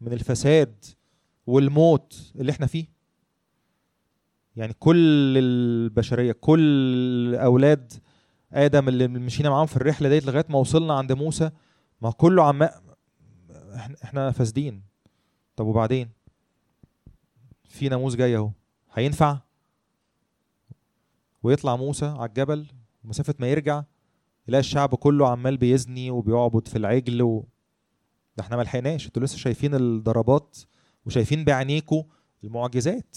S1: من الفساد والموت اللي إحنا فيه؟ يعني كل البشرية كل أولاد آدم اللي مشينا معاهم في الرحلة ديت لغاية ما وصلنا عند موسى. ما كله عم إحنا إحنا فاسدين. طب وبعدين؟ في ناموس جاي أهو. هينفع؟ ويطلع موسى على الجبل مسافة ما يرجع يلاقي الشعب كله عمال بيزني وبيعبد في العجل و... ده إحنا ما لحقناش. أنتوا لسه شايفين الضربات وشايفين بعينيكوا المعجزات.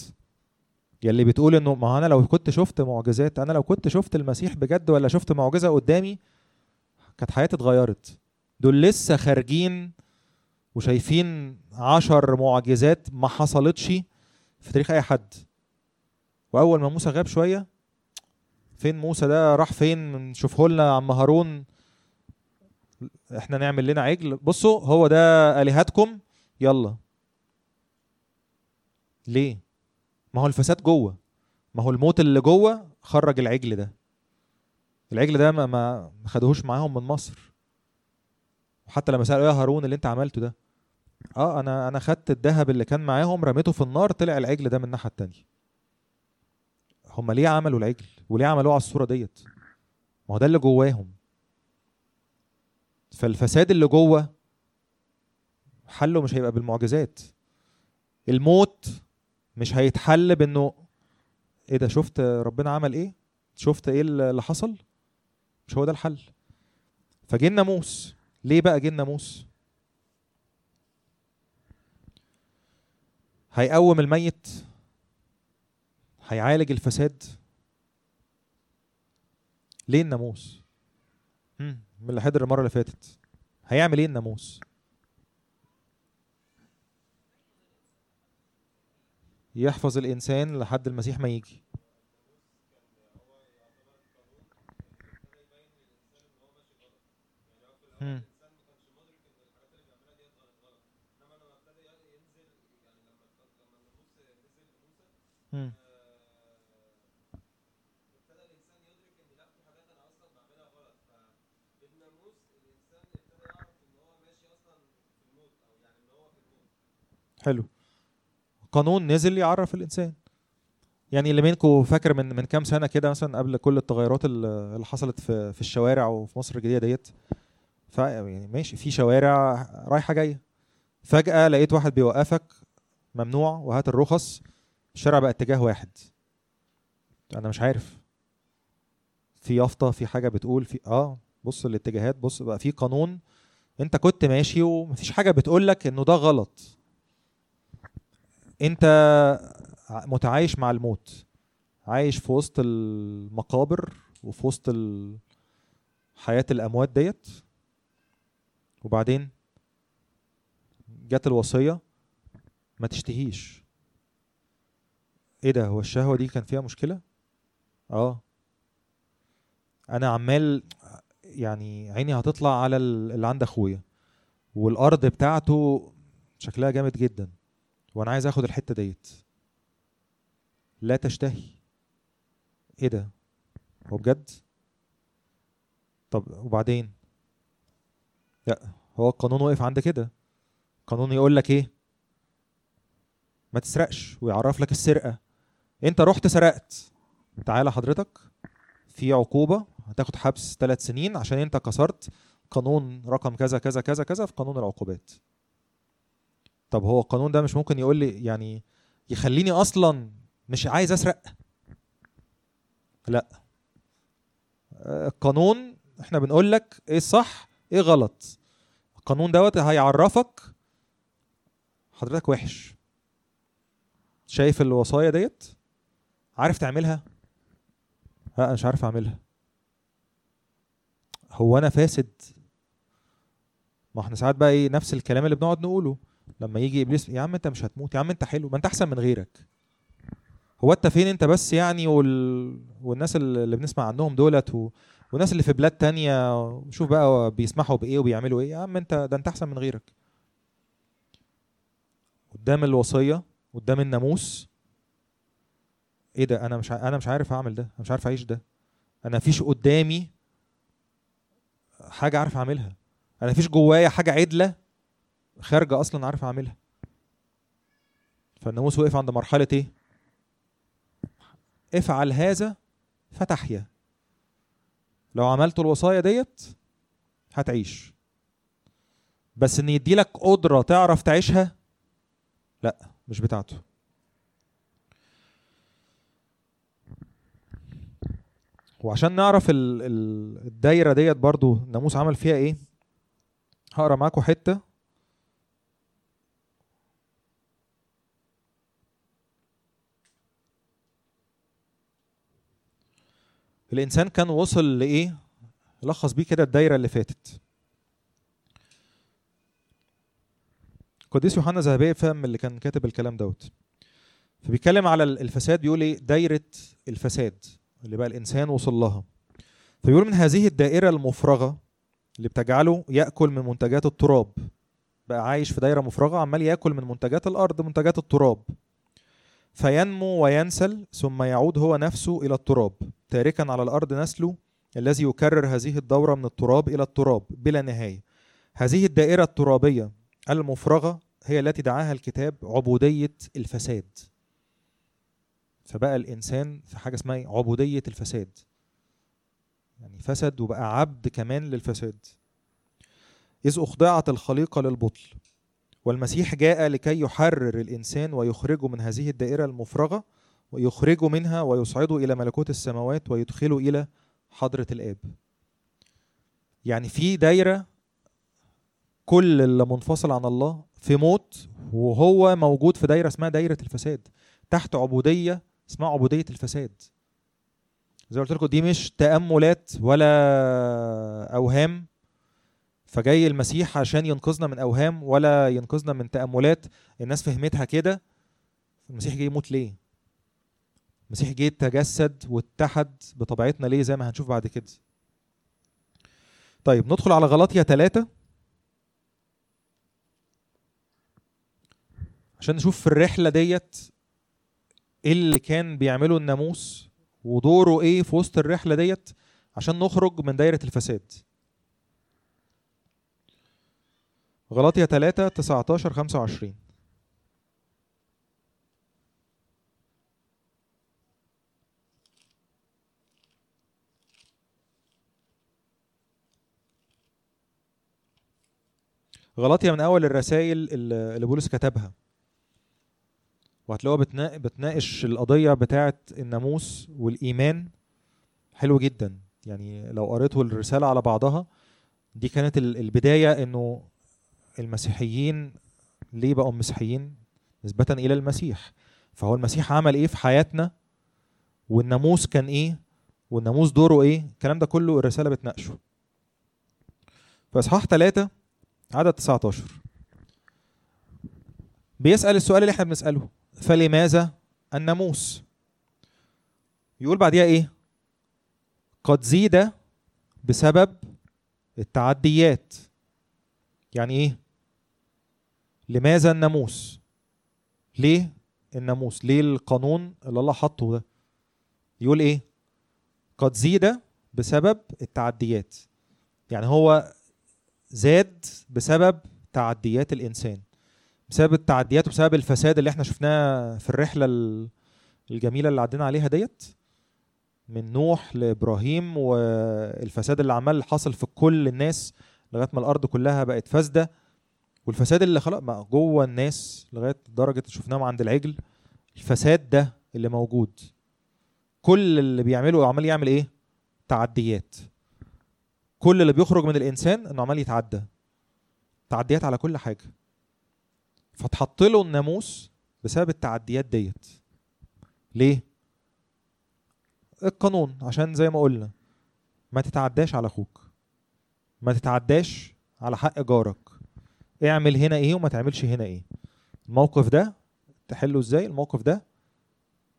S1: يلي بتقول إنه ما أنا لو كنت شفت معجزات أنا لو كنت شفت المسيح بجد ولا شفت معجزة قدامي كانت حياتي اتغيرت. دول لسه خارجين وشايفين عشر معجزات ما حصلتش في تاريخ أي حد. وأول ما موسى غاب شوية فين موسى ده؟ راح فين؟ نشوفه لنا عم هارون. إحنا نعمل لنا عجل. بصوا هو ده آلهتكم؟ يلا. ليه؟ ما هو الفساد جوه. ما هو الموت اللي جوه خرج العجل ده. العجل ده ما ما خدوهوش معاهم من مصر. وحتى لما سألوا يا هارون اللي انت عملته ده آه أنا أنا خدت الذهب اللي كان معاهم رميته في النار طلع العجل ده من الناحية التانية. هم ليه عملوا العجل؟ وليه عملوه على الصورة ديت؟ ما هو ده اللي جواهم. فالفساد اللي جوه حله مش هيبقى بالمعجزات. الموت مش هيتحل بانه إيه ده شفت ربنا عمل إيه؟ شفت إيه اللي حصل؟ مش هو ده الحل. فجه الناموس ليه بقى جه الناموس هيقوم الميت. هيعالج الفساد. ليه الناموس؟ من اللي حضر المرة اللي فاتت. هيعمل إيه الناموس؟ يحفظ الإنسان لحد المسيح ما يجي. حلو. قانون نزل يعرف الإنسان. يعني اللي منكم فاكر من من كام سنة كده مثلا قبل كل التغيرات ال- اللي حصلت في في الشوارع وفي مصر الجديدة ديت. ف يعني ماشي في شوارع رايحة جاية. فجأة لقيت واحد بيوقفك ممنوع وهات الرخص. الشارع بقى اتجاه واحد. أنا مش عارف. في يافطة في حاجة بتقول في آه بص الاتجاهات بص بقى في قانون. أنت كنت ماشي ومفيش حاجة بتقولك إنه ده غلط. انت متعايش مع الموت عايش في وسط المقابر وفي وسط ال- حياة الأموات ديت. وبعدين جت الوصية ما تشتهيش. إيه ده هو الشهوة دي كان فيها مشكلة؟ آه. أنا عمال يعني عيني هتطلع على ال- اللي عند أخويا والأرض بتاعته شكلها جامد جدا. وأنا عايز آخد الحتة ديت. لا تشتهي. إيه ده؟ هو بجد؟ طب وبعدين؟ لا هو القانون وقف عند كده. القانون يقول لك إيه؟ ما تسرقش ويعرف لك السرقة. أنت رحت سرقت. تعالى حضرتك في عقوبة هتاخد حبس ثلاث سنين عشان أنت كسرت قانون رقم كذا كذا كذا كذا في قانون العقوبات. طب هو القانون ده مش ممكن يقول لي يعني يخليني أصلا مش عايز أسرق؟ لا. القانون إحنا بنقول لك إيه الصح إيه غلط. القانون دوت هيعرفك حضرتك وحش. شايف الوصايا ديت؟ عارف تعملها؟ لا أنا مش عارف أعملها. هو أنا فاسد؟ ما إحنا ساعات بقى إيه نفس الكلام اللي بنقعد نقوله. لما يجي إبليس يا عم أنت مش هتموت يا عم أنت حلو ما أنت أحسن من غيرك. هو أنت فين أنت بس يعني وال... والناس اللي بنسمع عنهم دولت و... والناس اللي في بلاد تانية شوف بقى بيسمحوا بإيه وبيعملوا إيه. يا عم أنت ده أنت أحسن من غيرك. قدام الوصية قدام الناموس. إيه ده؟ أنا مش ع... أنا مش عارف أعمل ده أنا مش عارف أعيش ده. أنا مفيش قدامي حاجة عارف أعملها. أنا مفيش جوايا حاجة عدلة. خارجة أصلا عارف أعملها. فالناموس وقف عند مرحلة إيه؟ افعل هذا فتحيا. لو عملت الوصايا ديت هتعيش. بس إن يديلك قدرة تعرف تعيشها لأ مش بتاعته. وعشان نعرف ال- ال- الدايرة ديت برضو الناموس عمل فيها إيه هقرأ معاكم حتة. الإنسان كان وصل لإيه؟ لخص بيه كده الدايرة اللي فاتت. قديس يوحنا ذهبيه فهم اللي كان كاتب الكلام دوت. فبيتكلم على ال- الفساد بيقول إيه؟ دايرة الفساد اللي بقى الإنسان وصل لها. فبيقول من هذه الدائرة المفرغة اللي بتجعله يأكل من منتجات التراب. بقى عايش في دايرة مفرغة عمال يأكل من منتجات الأرض منتجات التراب. فينمو وينسل ثم يعود هو نفسه إلى التراب تاركا على الأرض نسله الذي يكرر هذه الدورة من التراب إلى التراب بلا نهاية. هذه الدائرة الترابية المفرغة هي التي دعاها الكتاب عبودية الفساد. فبقى الإنسان في حاجة اسمها عبودية الفساد. يعني فسد وبقى عبد كمان للفساد. إذ أخضعت الخليقة للبطل. والمسيح جاء لكي يحرر الإنسان ويخرجه من هذه الدائرة المفرغة ويخرجه منها ويصعده إلى ملكوت السماوات ويدخله إلى حضرة الآب. يعني في دايرة كل اللي منفصل عن الله في موت وهو موجود في دايرة اسمها دايرة الفساد. تحت عبودية اسمها عبودية الفساد. زي ما قلت لكم دي مش تأملات ولا أوهام. فجاي المسيح عشان ينقذنا من أوهام ولا ينقذنا من تأملات. الناس فهمتها كده. المسيح جه يموت ليه؟ المسيح جه تجسد واتحد بطبيعتنا ليه زي ما هنشوف بعد كده. طيب ندخل على غلاطيا ثلاثة عشان نشوف في الرحلة ديت إيه اللي كان بيعمله الناموس ودوره إيه في وسط الرحلة ديت عشان نخرج من دايرة الفساد. غلاطيا 3 19 25 غلاطيا من أول الرسائل اللي بولس كتبها. وهتلاقوها بتنا- بتناقش القضية بتاعه الناموس والإيمان. حلو جدا. يعني لو قريته الرسالة على بعضها دي كانت ال- البداية إنه المسيحيين ليه بقوا مسيحيين؟ نسبه إلى المسيح. فهو المسيح عمل إيه في حياتنا؟ والناموس كان إيه؟ والناموس دوره إيه؟ الكلام ده كله الرسالة بتناقشه. في إصحاح 3 عدد 19 بيسأل السؤال اللي إحنا بنسأله فلماذا الناموس؟ يقول بعديها إيه؟ قد زيد بسبب التعديات. يعني إيه؟ لماذا الناموس؟ ليه الناموس؟ ليه القانون اللي الله حطه ده؟ يقول إيه؟ قد زيد بسبب التعديات. يعني هو زاد بسبب تعديات الإنسان. بسبب التعديات وبسبب الفساد اللي إحنا شفناه في الرحلة ال- الجميلة اللي عدينا عليها ديت من نوح لإبراهيم والفساد اللي عمال حصل في كل الناس لغاية ما الأرض كلها بقت فاسدة. والفساد اللي خلق ما جوه الناس لغاية درجه شفناهم عند العجل الفساد ده اللي موجود. كل اللي بيعمله عمال يعمل إيه؟ تعديات. كل اللي بيخرج من الإنسان إنه عمال يتعدى. تعديات على كل حاجة. فتحط له الناموس بسبب التعديات ديت. ليه؟ القانون عشان زي ما قلنا ما تتعداش على أخوك. ما تتعداش على حق جارك. اعمل هنا إيه وما تعملش هنا إيه. الموقف ده تحله إزاي؟ الموقف ده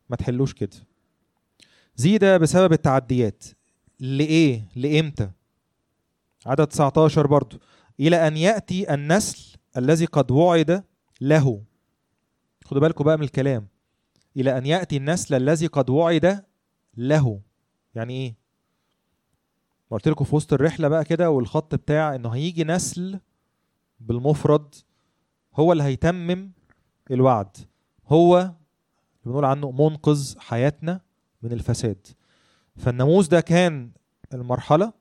S1: ما تحلوش كده. زيد بسبب التعديات. لإيه؟ لإمتى؟ عدد 19 برضو. إلى أن يأتي النسل الذي قد وعد له. خدوا بالكم بقى من الكلام. إلى أن يأتي النسل الذي قد وعد له. يعني إيه؟ قلت لكم في وسط الرحلة بقى كده والخط بتاع إنه هيجي نسل بالمفرد هو اللي هيتمم الوعد. هو اللي بنقول عنه منقذ حياتنا من الفساد. فالناموس ده كان المرحلة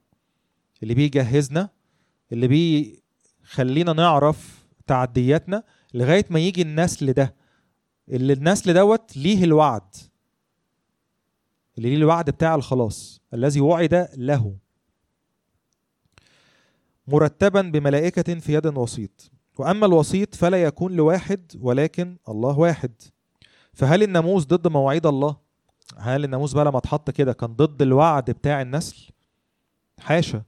S1: اللي بيجهزنا اللي بيخلينا نعرف تعدياتنا لغاية ما يجي النسل ده. اللي النسل دوت ليه الوعد. اللي ليه الوعد بتاع الخلاص. الذي وعد له. مرتبا بملائكة في يد وسيط. وأما الوسيط فلا يكون لواحد ولكن الله واحد. فهل الناموس ضد مواعيد الله؟ هل الناموس بقى لما اتحط كده كان ضد الوعد بتاع النسل؟ حاشا.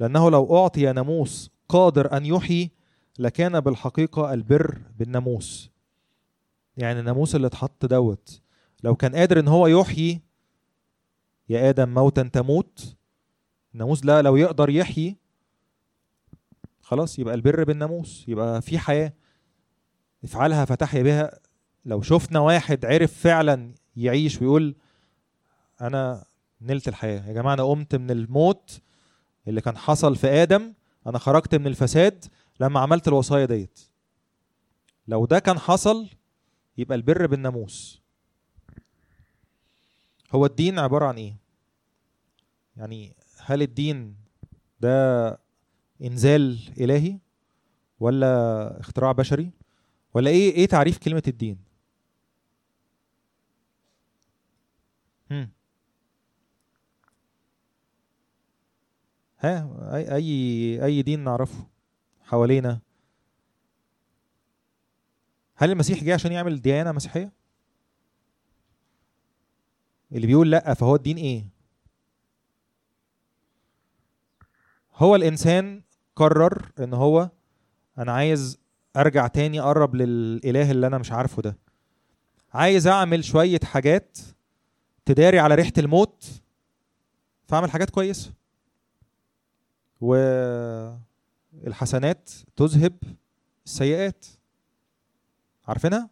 S1: لأنه لو أعطي ناموس قادر أن يحيي لكان بالحقيقة البر بالناموس. يعني الناموس اللي اتحط دوت لو كان قادر إن هو يحيي يا آدم موتا تموت. الناموس لا لو يقدر يحيي خلاص يبقى البر بالناموس يبقى في حياة. افعلها فتحيا بها. لو شفنا واحد عرف فعلا يعيش ويقول أنا نلت الحياة. يا جماعة أنا قمت من الموت اللي كان حصل في آدم أنا خرجت من الفساد لما عملت الوصايا ديت. لو ده كان حصل يبقى البر بالناموس. هو الدين عبارة عن إيه؟ يعني هل الدين ده إنزال إلهي ولا اختراع بشري ولا إيه إيه تعريف كلمة الدين؟ هم. ها أي أي أي دين نعرفه حوالينا؟ هل المسيح جه عشان يعمل ديانة مسيحية؟ اللي بيقول لأ فهو الدين إيه؟ هو الإنسان قرر إن هو أنا عايز أرجع تاني أقرب للإله اللي أنا مش عارفه ده. عايز أعمل شوية حاجات تداري على ريحة الموت فأعمل حاجات كويسة. والحسنات تذهب السيئات. عارفينها؟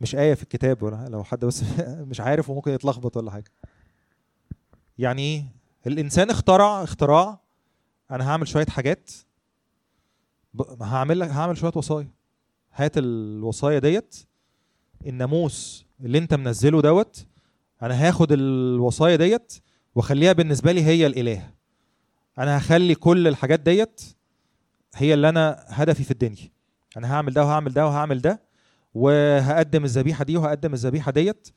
S1: مش آية في الكتاب ولا لو حد بس (laughs) مش عارف وممكن يتلخبط ولا حاجة. يعني إيه؟ الإنسان اخترع اختراع أنا هعمل شوية حاجات. ب- هعمل لك هعمل شوية وصايا. هات الوصايا ديت الناموس اللي أنت منزله دوت أنا هاخد الوصايا ديت وأخليها بالنسبة لي هي الإله. أنا هخلي كل الحاجات ديت هي اللي أنا هدفي في الدنيا. أنا هعمل ده وهعمل ده وهعمل ده وهقدم الذبيحة دي وهقدم الذبيحة ديت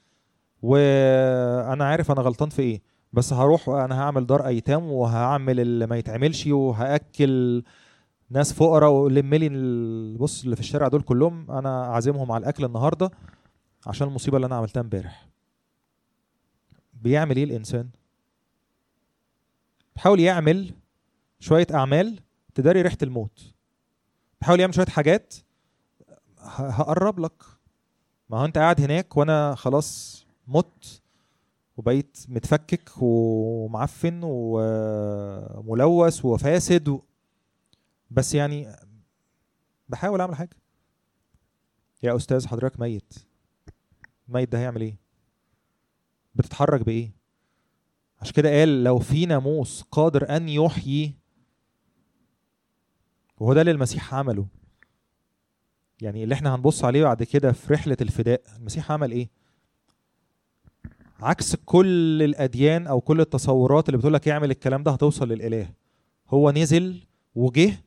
S1: وأنا عارف أنا غلطان في إيه. بس هروح وأنا هعمل دار ايتام وهعمل اللي ما يتعملش وهأكل ناس فقراء ولم لي بص اللي في الشارع دول كلهم أنا عازمهم على الاكل النهارده عشان المصيبة اللي أنا عملتها امبارح. بيعمل إيه الانسان؟ بيحاول يعمل شوية اعمال تداري ريحة الموت. بيحاول يعمل شوية حاجات هقرب لك. ما هو انت قاعد هناك وأنا خلاص مت. وبقيت متفكك ومعفن وملوث وفاسد و... بس يعني بحاول أعمل حاجة. يا أستاذ حضرتك ميت. الميت ده هيعمل إيه؟ بتتحرك بإيه؟ عشان كده قال لو في ناموس قادر أن يحيي. وهو ده اللي المسيح عمله. يعني اللي إحنا هنبص عليه بعد كده في رحلة الفداء المسيح عمل إيه؟ عكس كل الأديان أو كل التصورات اللي بتقول لك اعمل الكلام ده هتوصل للإله. هو نزل وجه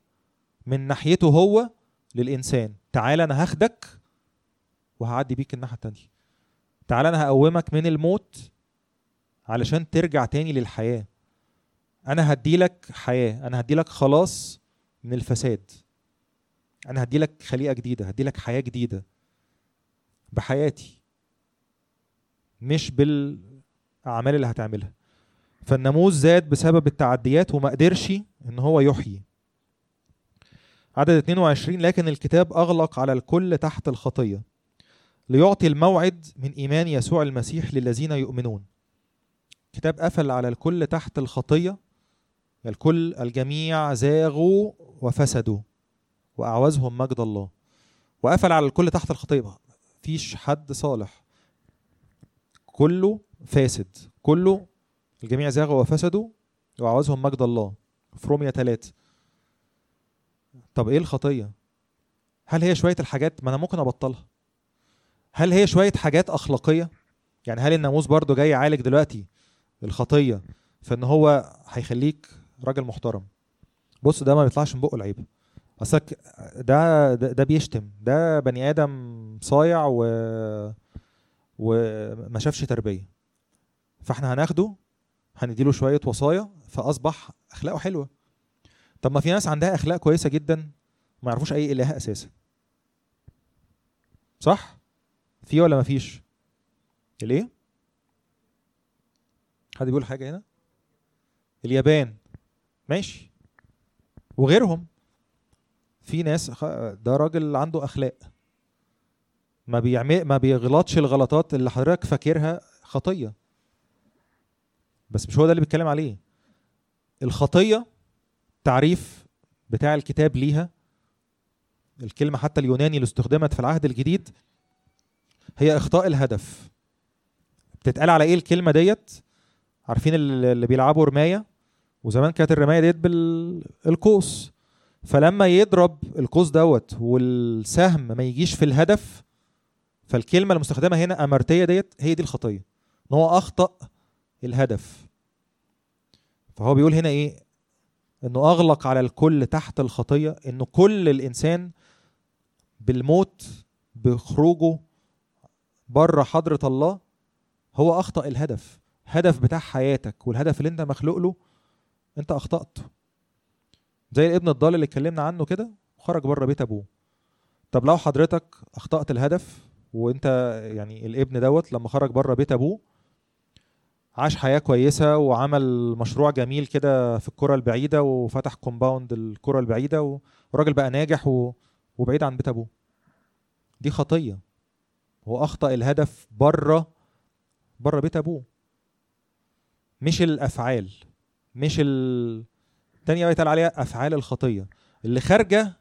S1: من ناحيته هو للإنسان. تعال أنا هاخدك وهعدي بيك الناحية التانية. تعال أنا هقومك من الموت علشان ترجع تاني للحياة. أنا هديلك حياة. أنا هديلك خلاص من الفساد. أنا هديلك خليقة جديدة. هديلك حياة جديدة. بحياتي. مش بالأعمال اللي هتعملها. فالناموس زاد بسبب التعديات وما قدرش إن هو يحيي. عدد 22 لكن الكتاب أغلق على الكل تحت الخطية. ليعطي الموعد من إيمان يسوع المسيح للذين يؤمنون. الكتاب قفل على الكل تحت الخطية. الكل الجميع زاغوا وفسدوا وأعوزهم مجد الله. وقفل على الكل تحت الخطية. مفيش حد صالح. كله فاسد. كله الجميع زاغوا وفسدوا وعوزهم مجد الله. في روميا 3 طب إيه الخطية؟ هل هي شوية الحاجات؟ ما أنا ممكن أبطلها. هل هي شوية حاجات أخلاقية؟ يعني هل الناموس برضو جاي يعالج دلوقتي الخطية فان هو هيخليك راجل محترم؟ بص ده ما بيطلعش من بقه العيب. اصلك ده, ده ده بيشتم. ده بني آدم صايع و وما شافش تربية. فاحنا هناخده هنديله شوية وصايا فأصبح أخلاقه حلوة. طب ما في ناس عندها أخلاق كويسة جدا ما يعرفوش أي إله أساسا. صح؟ في ولا ما فيش؟ الإيه؟ حد بيقول حاجة هنا؟ اليابان. ماشي. وغيرهم. في ناس ده راجل عنده أخلاق. ما بيعمل ما بيغلطش الغلطات اللي حضرتك فاكرها خطية. بس مش هو ده اللي بيتكلم عليه. الخطية تعريف بتاع الكتاب ليها. الكلمة حتى اليوناني اللي استخدمت في العهد الجديد هي إخطاء الهدف. بتتقال على إيه الكلمة ديت؟ عارفين اللي بيلعبوا رماية؟ وزمان كانت الرماية ديت بالقوس فلما يضرب القوس دوت والسهم ما يجيش في الهدف فالكلمة المستخدمة هنا أمرتية ديت هي دي الخطية. إن هو أخطأ الهدف. فهو بيقول هنا إيه؟ إنه أغلق على الكل تحت الخطية انه كل الإنسان بالموت بخروجه بره حضرة الله هو أخطأ الهدف. هدف بتاع حياتك والهدف اللي أنت مخلوق له أنت اخطات زي الابن الضال اللي اتكلمنا عنه كده وخرج بره بيت أبوه. طب لو حضرتك أخطأت الهدف وانت يعني الابن دوت لما خرج بره بيت ابوه عاش حياة كويسة وعمل مشروع جميل كده في الكره البعيدة وفتح compound الكره البعيدة وراجل بقى ناجح و... وبعيد عن بيت أبوه. دي خطية. هو أخطأ الهدف بره بره بيت أبوه. مش الأفعال. مش ال تانية بقى يتقال عليها أفعال الخطية. اللي خارجة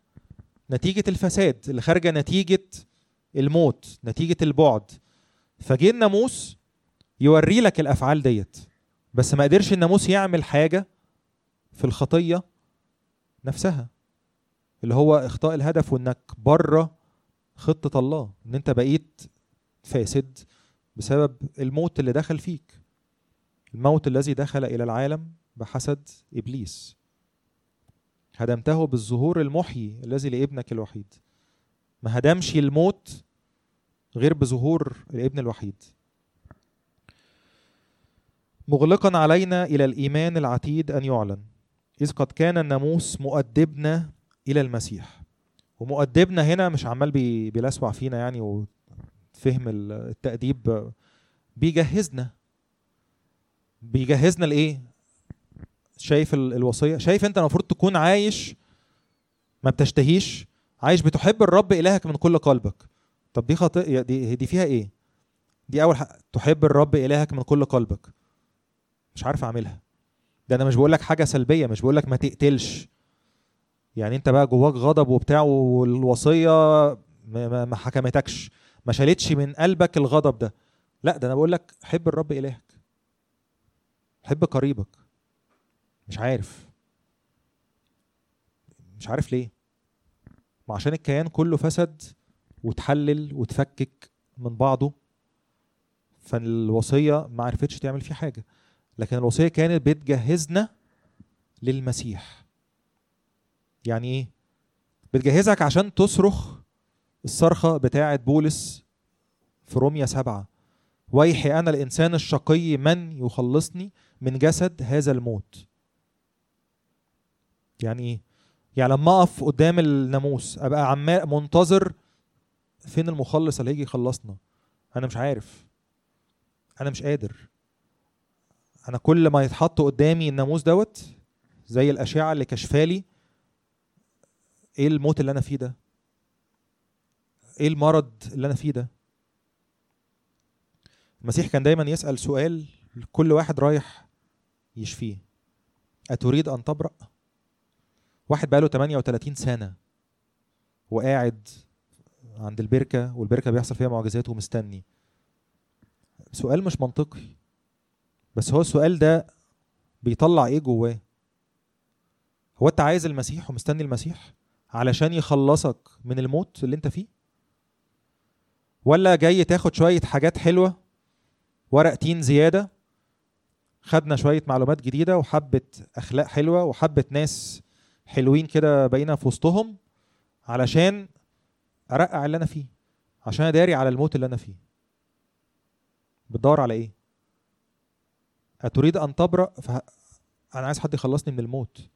S1: نتيجة الفساد اللي خارجة نتيجة الموت نتيجة البعد. فجه الناموس يوري لك الأفعال ديت. بس ما قدرش الناموس يعمل حاجة في الخطية نفسها اللي هو إخطاء الهدف وإنك بره خطة الله إن أنت بقيت فاسد بسبب الموت اللي دخل فيك. الموت الذي دخل إلى العالم بحسد إبليس. هدمته بالظهور المحيي الذي لابنك الوحيد. ما هدمش الموت غير بظهور الابن الوحيد. مغلقا علينا إلى الإيمان العتيد أن يعلن. إذ قد كان الناموس مؤدبنا إلى المسيح. ومؤدبنا هنا مش عمال بي- بيلسوع فينا يعني وفهم ال- التأديب. بيجهزنا. بيجهزنا لإيه؟ شايف ال- الوصية. شايف أنت المفروض تكون عايش ما بتشتهيش عايش بتحب الرب إلهك من كل قلبك. طب دي خطيئه دي دي فيها إيه؟ دي أول حاجة تحب الرب إلهك من كل قلبك. مش عارف أعملها. ده أنا مش بقول لك حاجة سلبية مش بقول لك ما تقتلش. يعني أنت بقى جواك غضب وبتاع والوصية ما, حكمتكش ما شالتش من قلبك الغضب ده. لا ده أنا بقول لك حب الرب إلهك. حب قريبك. مش عارف. مش عارف ليه. ما عشان الكيان كله فسد وتحلل وتفكك من بعضه فالوصية ما عرفتش تعمل فيه حاجة. لكن الوصية كانت بتجهزنا للمسيح. يعني إيه؟ بتجهزك عشان تصرخ الصرخة بتاعه بولس في روميا سبعة. ويحي أنا الإنسان الشقي من يخلصني من جسد هذا الموت؟ يعني إيه؟ يعني لما أقف قدام الناموس أبقى عمال منتظر فين المخلص اللي هيجي يخلصنا؟ أنا مش عارف. أنا مش قادر. أنا كل ما يتحط قدامي الناموس دوت زي الأشعة اللي كشفالي إيه الموت اللي أنا فيه ده؟ إيه المرض اللي أنا فيه ده؟ المسيح كان دايما يسأل سؤال لكل واحد رايح يشفيه. أتريد أن تبرأ؟ واحد بقاله 38 سنة وقاعد عند البركة والبركة بيحصل فيها معجزات ومستني. سؤال مش منطقي بس هو السؤال ده بيطلع إيه جواه؟ هو أنت عايز المسيح ومستني المسيح علشان يخلصك من الموت اللي أنت فيه؟ ولا جاي تاخد شوية حاجات حلوة ورق تين زيادة خدنا شوية معلومات جديدة وحبة أخلاق حلوة وحبة ناس حلوين كده بقينا في وسطهم علشان أرقع اللي أنا فيه عشان أداري على الموت اللي أنا فيه. بتدور على إيه؟ أتريد أن تبرأ؟ فه... أنا عايز حد يخلصني من الموت.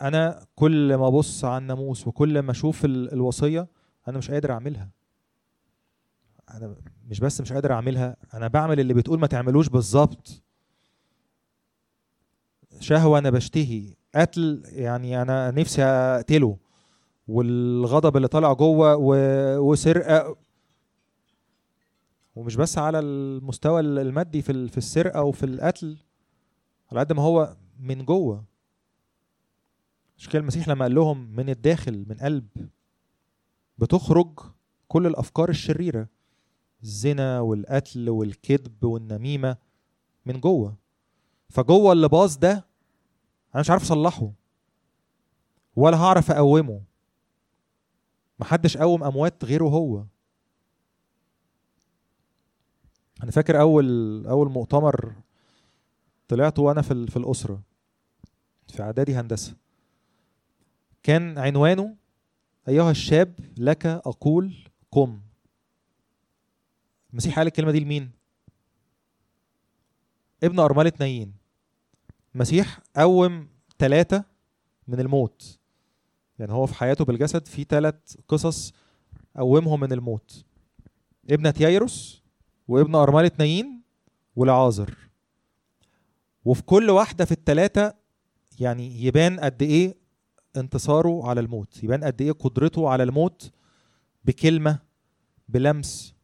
S1: أنا كل ما أبص على الناموس وكل ما أشوف ال... الوصية أنا مش قادر أعملها. أنا مش بس مش قادر أعملها أنا بعمل اللي بتقول ما تعملوش بالظبط. شهوة أنا بشتهي. قتل يعني أنا نفسي أقتله. والغضب اللي طالع جوه و... وسرقة. ومش بس على المستوى المادي في في السرقة وفي القتل على قد ما هو من جوه. مش كده المسيح لما قال لهم من الداخل من قلب بتخرج كل الأفكار الشريرة. الزنا والقتل والكذب والنميمة من جوه. فجوه اللي باظ ده أنا مش عارف أصلحه. ولا هعرف أقومه. محدش قوم أموات غيره هو. أنا فاكر أول أول مؤتمر طلعته وأنا في في الأسرة في إعدادي هندسة. كان عنوانه أيها الشاب لك أقول قم. المسيح قال الكلمة دي لمين؟ ابن أرملة نايين. المسيح قوم ثلاثة من الموت. يعني هو في حياته بالجسد في ثلاث قصص قومهم من الموت. ابنة يايروس وابن أرملة نايين ولعازر وفي كل واحدة في التلاتة يعني يبان قد إيه انتصاره على الموت. يبان قد إيه قدرته على الموت بكلمة بلمس.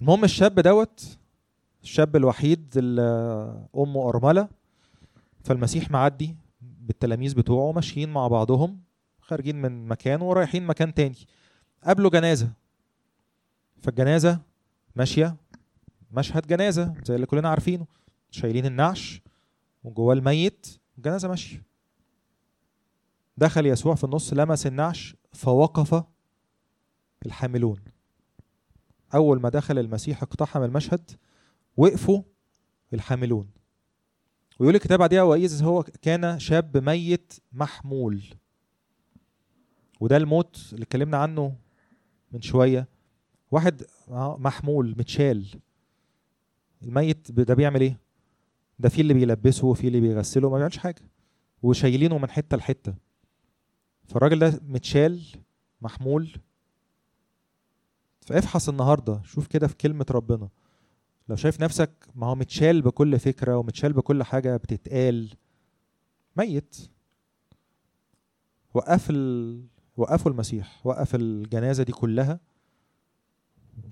S1: المهم الشاب دوت الشاب الوحيد اللي أمه أرملة فالمسيح معدي بالتلاميذ بتوعه ماشيين مع بعضهم خارجين من مكان ورايحين مكان تاني. قابلوا جنازة. فالجنازة ماشية مشهد جنازة زي اللي كلنا عارفينه. شايلين النعش وجواه الميت الجنازة ماشية. دخل يسوع في النص لمس النعش فوقف الحاملون. أول ما دخل المسيح اقتحم المشهد وقفوا الحاملون. ويقول الكتاب بعديها وإذ هو كان شاب ميت محمول. وده الموت اللي اتكلمنا عنه من شوية. واحد محمول متشال. الميت ده بيعمل إيه؟ ده في اللي بيلبسه وفي اللي بيغسله ما بيعملش حاجة. وشايلينه من حتة لحتة. فالراجل ده متشال محمول. فافحص النهارده. شوف كده في كلمة ربنا. لو شايف نفسك ما هو متشال بكل فكرة ومتشال بكل حاجة بتتقال. ميت. وقف ال... وقفوا المسيح. وقف الجنازة دي كلها.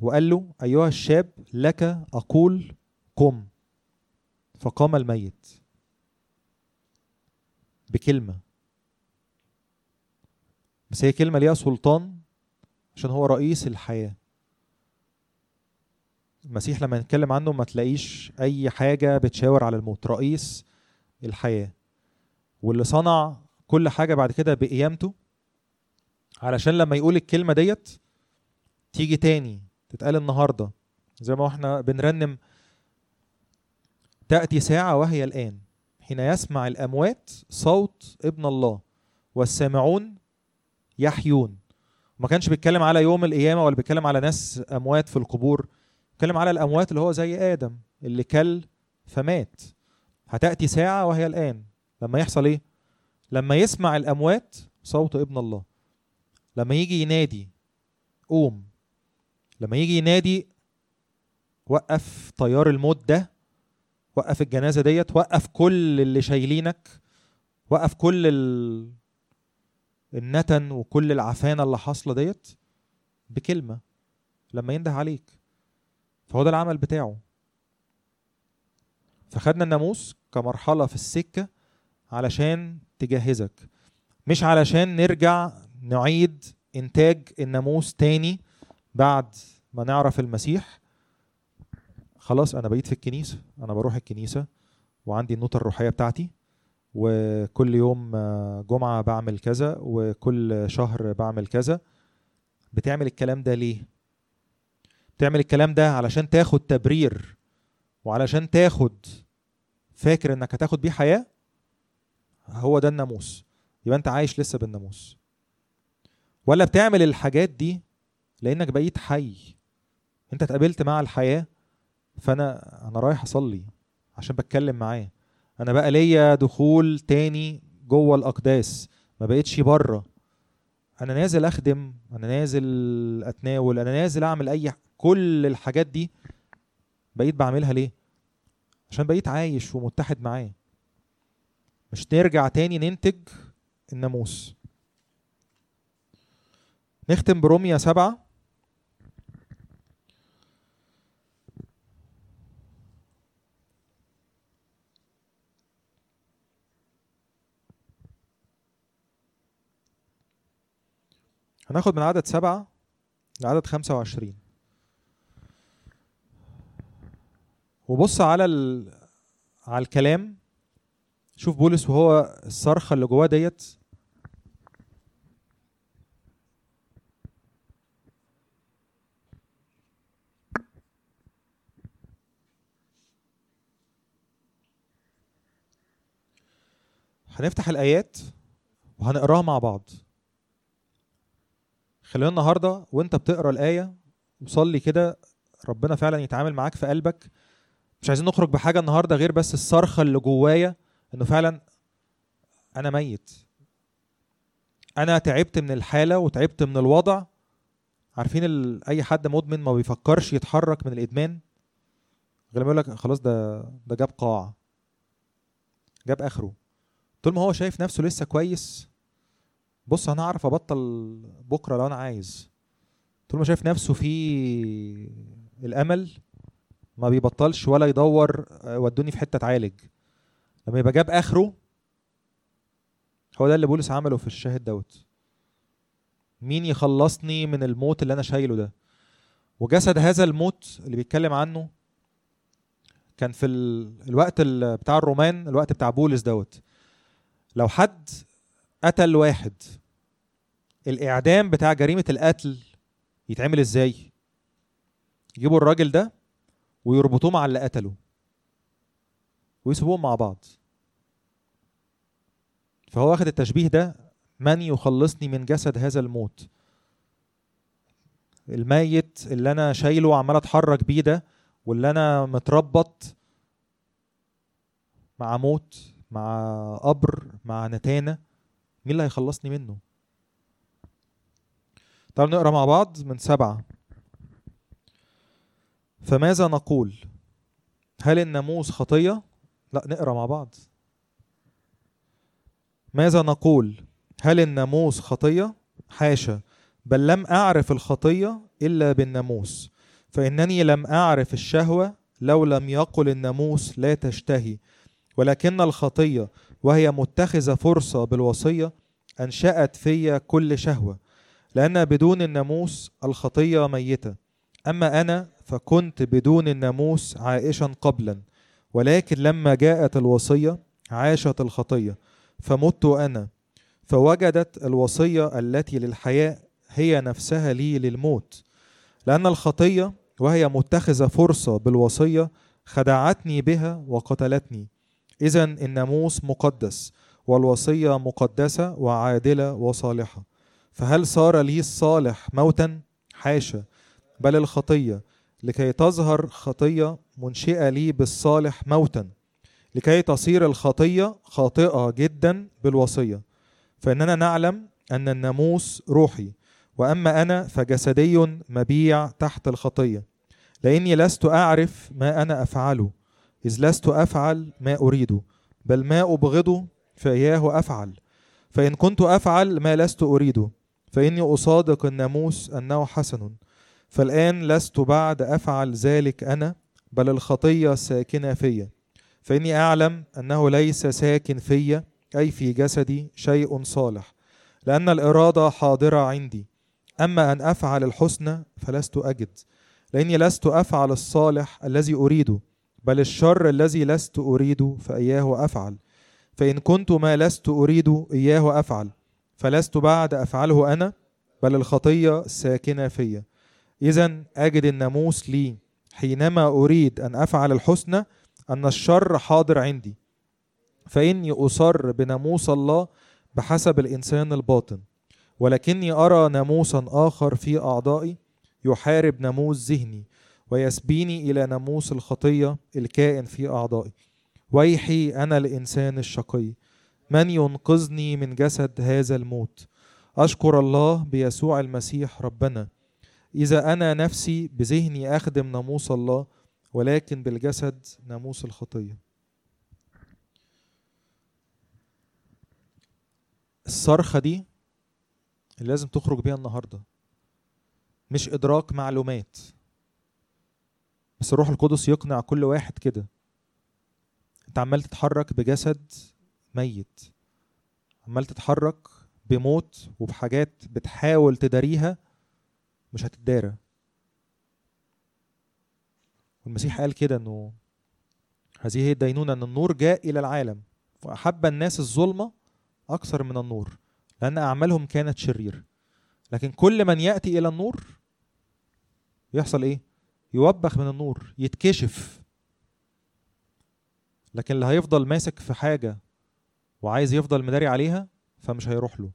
S1: وقال له أيها الشاب لك أقول قم. فقام الميت. بكلمة. بس هي كلمة ليها سلطان عشان هو رئيس الحياة. المسيح لما نتكلم عنه ما تلاقيش أي حاجة بتشاور على الموت رئيس الحياة. واللي صنع كل حاجة بعد كده بقيامته علشان لما يقول الكلمة ديت تيجي تاني تتقال النهارده. زي ما إحنا بنرنم تأتي ساعة وهي الآن حين يسمع الأموات صوت ابن الله والسامعون يحيون. ما كانش بيتكلم على يوم القيامة ولا بيتكلم على ناس أموات في القبور. بيتكلم على الأموات اللي هو زي آدم اللي كل فمات. هتأتي ساعة وهي الآن. لما يحصل إيه؟ لما يسمع الأموات صوت ابن الله. لما يجي ينادي قوم. لما يجي ينادي وقف طيار الموت ده وقف الجنازة ديت وقف كل اللي شايلينك وقف كل ال... النتن وكل العفانة اللي حاصلة ديت بكلمة. لما ينده عليك. فهو ده العمل بتاعه. فخدنا الناموس كمرحلة في السكة علشان تجهزك. مش علشان نرجع نعيد إنتاج الناموس تاني بعد ما نعرف المسيح. خلاص أنا بقيت في الكنيسة. أنا بروح الكنيسة وعندي النوتة الروحية بتاعتي وكل يوم جمعة بعمل كذا وكل شهر بعمل كذا. بتعمل الكلام ده ليه؟ بتعمل الكلام ده علشان تاخد تبرير وعلشان تاخد فاكر إنك هتاخد بيه حياة؟ هو ده الناموس. يبقى أنت عايش لسه بالناموس. ولا بتعمل الحاجات دي لأنك بقيت حي. أنت اتقابلت مع الحياة فأنا أنا رايح أصلي عشان بتكلم معاه. أنا بقى ليا دخول تاني جوه الأقداس. ما بقتش بره. أنا نازل أخدم أنا نازل أتناول أنا نازل أعمل أي كل الحاجات دي بقيت بعملها ليه؟ عشان بقيت عايش ومتحد معاه. مش نرجع تاني ننتج الناموس. نختم بروميا سبعة. هناخد من عدد سبعة لعدد خمسة وعشرين. وبص على ال... على الكلام شوف بولس وهو الصرخة اللي جواه ديت. هنفتح الآيات وهنقراها مع بعض. خلينا النهارده وانت بتقرأ الآية وصلي كده ربنا فعلا يتعامل معاك في قلبك. مش عايزين نخرج بحاجة النهارده غير بس الصرخة اللي جوايا إنه فعلا أنا ميت. أنا تعبت من الحالة وتعبت من الوضع. عارفين ال... أي حد مدمن ما بيفكرش يتحرك من الإدمان؟ غير ما يقول لك خلاص ده ده جاب قاع. جاب آخره. طول ما هو شايف نفسه لسه كويس بص أنا هعرف أبطل بكرة لو أنا عايز. طول ما شايف نفسه في الأمل ما بيبطلش ولا يدور آه، ودوني في حتة اتعالج لما يبقى جاب آخره هو ده اللي بولس عمله في الشاهد دوت. مين يخلصني من الموت اللي أنا شايله ده؟ وجسد هذا الموت اللي بيتكلم عنه كان في ال... الوقت ال... بتاع الرومان الوقت بتاع بولس دوت. لو حد قتل واحد الإعدام بتاع جريمة القتل يتعمل إزاي؟ يجيبوا الراجل ده ويربطوه مع اللي قتله ويسيبوهم مع بعض. فهو واخد التشبيه ده من يخلصني من جسد هذا الموت؟ الميت اللي أنا شايله وعمال أتحرك بيه ده واللي أنا متربط مع موت مع قبر مع نتانة مين اللي هيخلصني منه؟ تعالوا نقرأ مع بعض من سبعة. فماذا نقول؟ هل الناموس خطية؟ لا نقرأ مع بعض. ماذا نقول؟ هل الناموس خطية؟ حاشا. بل لم أعرف الخطية إلا بالناموس. فإنني لم أعرف الشهوة لو لم يقل الناموس لا تشتهي. ولكن الخطية وهي متخذة فرصة بالوصية أنشأت في كل شهوة. لأن بدون الناموس الخطية ميتة. أما أنا فكنت بدون الناموس عائشا قبلا ولكن لما جاءت الوصية عاشت الخطية فمت أنا فوجدت الوصية التي للحياة هي نفسها لي للموت. لأن الخطية وهي متخذة فرصة بالوصية خدعتني بها وقتلتني. إذا الناموس مقدس والوصية مقدسة وعادلة وصالحة. فهل صار لي الصالح موتا؟ حاشا بل الخطية لكي تظهر خطية منشئة لي بالصالح موتا لكي تصير الخطية خاطئة جدا بالوصية. فإننا نعلم أن الناموس روحي وأما أنا فجسدي مبيع تحت الخطية. لأني لست أعرف ما أنا أفعله إذ لست أفعل ما أريده بل ما أبغضه فإياه أفعل. فإن كنت أفعل ما لست أريده فإني أصادق الناموس أنه حسن. فالآن لست بعد أفعل ذلك أنا بل الخطية ساكنة فيا. فإني أعلم أنه ليس ساكن فيا أي في جسدي شيء صالح لأن الإرادة حاضرة عندي. أما أن أفعل الحسنى فلست أجد. لأني لست أفعل الصالح الذي أريده بل الشر الذي لست أريد فإياه أفعل. فإن كنت ما لست أريد إياه أفعل. فلست بعد أفعله أنا بل الخطية الساكنة فيا. إذا أجد الناموس لي حينما أريد أن أفعل الحسنى أن الشر حاضر عندي. فإني أصر بناموس الله بحسب الإنسان الباطن. ولكني أرى ناموسا آخر في أعضائي يحارب ناموس ذهني ويسبيني إلى ناموس الخطية الكائن في أعضائي. ويحي أنا الإنسان الشقي. من ينقذني من جسد هذا الموت؟ أشكر الله بيسوع المسيح ربنا. إذا أنا نفسي بذهني أخدم ناموس الله ولكن بالجسد ناموس الخطية. الصرخة دي اللي لازم تخرج بيها النهاردة. مش إدراك معلومات. بس الروح القدس يقنع كل واحد كده. أنت عمال تتحرك بجسد ميت. عمال تتحرك بموت وبحاجات بتحاول تداريها مش هتتدارى. والمسيح قال كده إنه هذه هي الدينونة إن النور جاء إلى العالم واحب الناس الظلمة أكثر من النور لأن أعمالهم كانت شرير. لكن كل من يأتي إلى النور يحصل إيه؟ يوبخ من النور يتكشف. لكن اللي هيفضل ماسك في حاجة وعايز يفضل مداري عليها فمش هيروح له.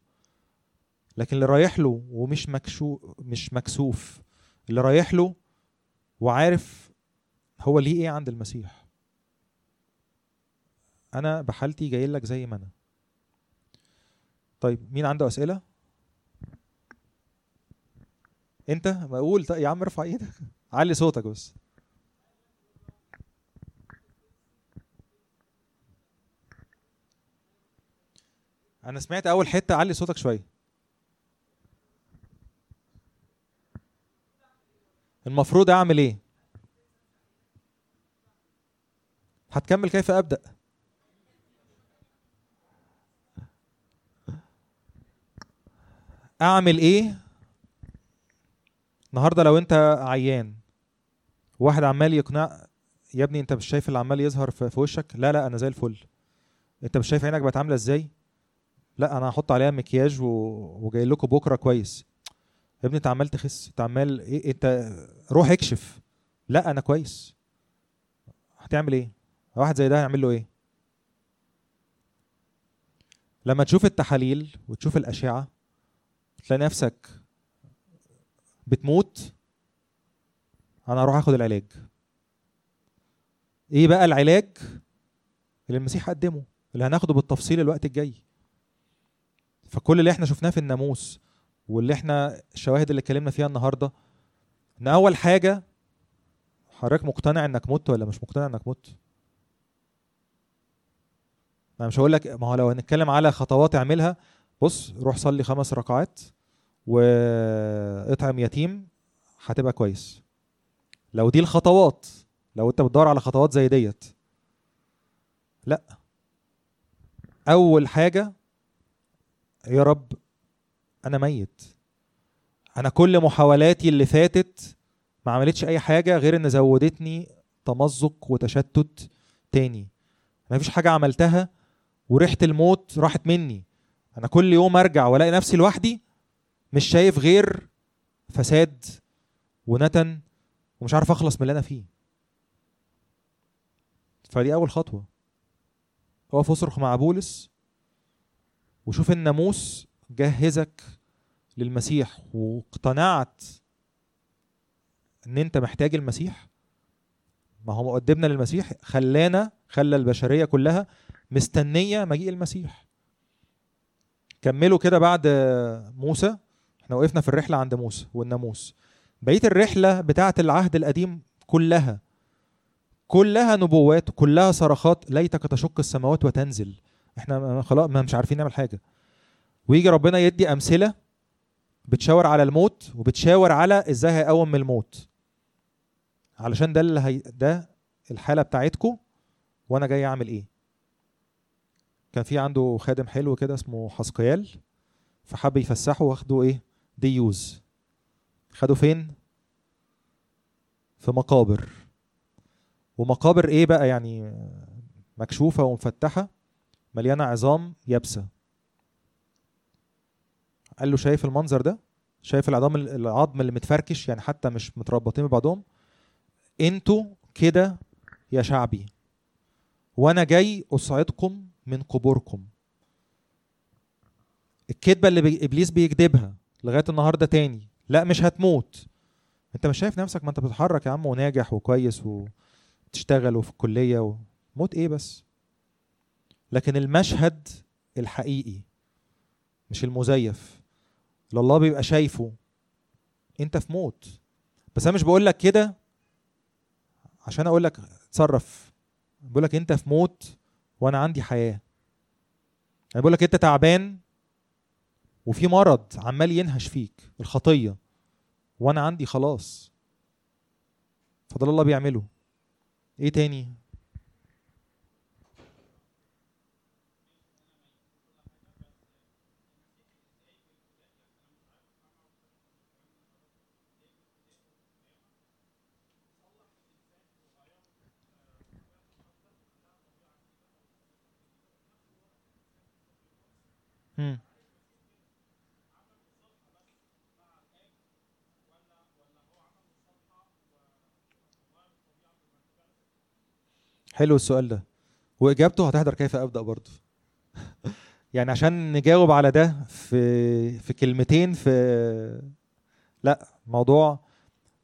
S1: لكن اللي رايح له ومش مكشو مش مكسوف. اللي رايح له وعارف هو ليه إيه عند المسيح. أنا بحالتي جاي لك زي ما أنا. طيب مين عنده أسئلة؟ أنت؟ بقول يا عم ارفع إيدك. (laughs) علي صوتك بس. أنا سمعت أول حتة. علي صوتك شوية. المفروض أعمل إيه؟ هتكمل كيف أبدأ؟ أعمل إيه؟ النهارده لو أنت عيان واحد عمال يقنع يا ابني أنت مش شايف اللي عمال يظهر في وشك؟ لا لا أنا زي الفل. أنت مش شايف عينك بقت عامله إزاي؟ لا أنا هحط عليها مكياج و... وجاي لكم بكرة كويس. يا ابني انت عمال تخس انت عمال إيه انت روح اكشف. لا أنا كويس. هتعمل إيه؟ واحد زي ده هيعمل له إيه؟ لما تشوف التحاليل وتشوف الأشعة تلاقي نفسك بتموت. أنا هروح اخد العلاج. إيه بقى العلاج؟ اللي المسيح قدمه اللي هناخده بالتفصيل الوقت الجاي. فكل اللي إحنا شفناه في الناموس واللي إحنا الشواهد اللي اتكلمنا فيها النهارده إن أول حاجة حضرتك مقتنع إنك مت ولا مش مقتنع إنك مت؟ أنا مش هقول لك ما هو لو هنتكلم على خطوات اعملها بص روح صلي خمس ركعات واطعم يتيم هتبقى كويس. لو دي الخطوات لو أنت بتدور على خطوات زي ديت لأ. أول حاجة يا رب أنا ميت. أنا كل محاولاتي اللي فاتت ما عملتش أي حاجة غير إن زودتني تمزق وتشتت تاني. ما فيش حاجة عملتها وريحة الموت راحت مني. أنا كل يوم أرجع وألاقي نفسي لوحدي مش شايف غير فساد ونتن ومش عارف أخلص من اللي أنا فيه. فدي أول خطوة. أقف أصرخ مع بولس وشوف الناموس جهزك للمسيح واقتنعت إن أنت محتاج المسيح ما هو مقدمنا للمسيح خلانا خلى البشرية كلها مستنية مجيء المسيح. كملوا كده بعد موسى إحنا وقفنا في الرحلة عند موسى والناموس. بقيه الرحلة بتاعة العهد القديم كلها كلها نبوات كلها صرخات ليتك تشق السماوات وتنزل. إحنا خلاص ما مش عارفين نعمل حاجة. ويجي ربنا يدي أمثلة بتشاور على الموت وبتشاور على إزاي هيقوم من الموت. علشان ده اللي هي ده الحالة بتاعتكم وأنا جاي أعمل إيه. كان في عنده خادم حلو كده اسمه حسقيال فحب يفسحه واخده إيه؟ دي خده فين؟ في مقابر. ومقابر إيه بقى؟ يعني مكشوفة ومفتحة مليانة عظام يابسة. قال له شايف المنظر ده؟ شايف العظام العظم اللي متفركش يعني حتى مش متربطين ببعضهم. أنتوا كده يا شعبي وأنا جاي اصعدكم من قبوركم. الكذبة اللي بي... إبليس بيكذبها لغاية النهارده تاني لا مش هتموت. انت مش شايف نفسك؟ ما انت بتتحرك يا عم وناجح وكويس وتشتغل وفي الكلية و... موت إيه بس؟ لكن المشهد الحقيقي مش المزيف. اللي الله بيبقى شايفه. انت في موت. بس أنا مش بقول لك كده عشان أقول لك اتصرف. بقول لك انت في موت وأنا عندي حياة. أنا بقول لك انت تعبان وفي مرض عمال ينهش فيك الخطية وأنا عندي خلاص. فضل الله بيعمله. إيه تاني؟ حلو السؤال ده. وإجابته هتحضر كيف أبدأ برضه. (laughs) يعني عشان نجاوب على ده في في كلمتين في لا موضوع.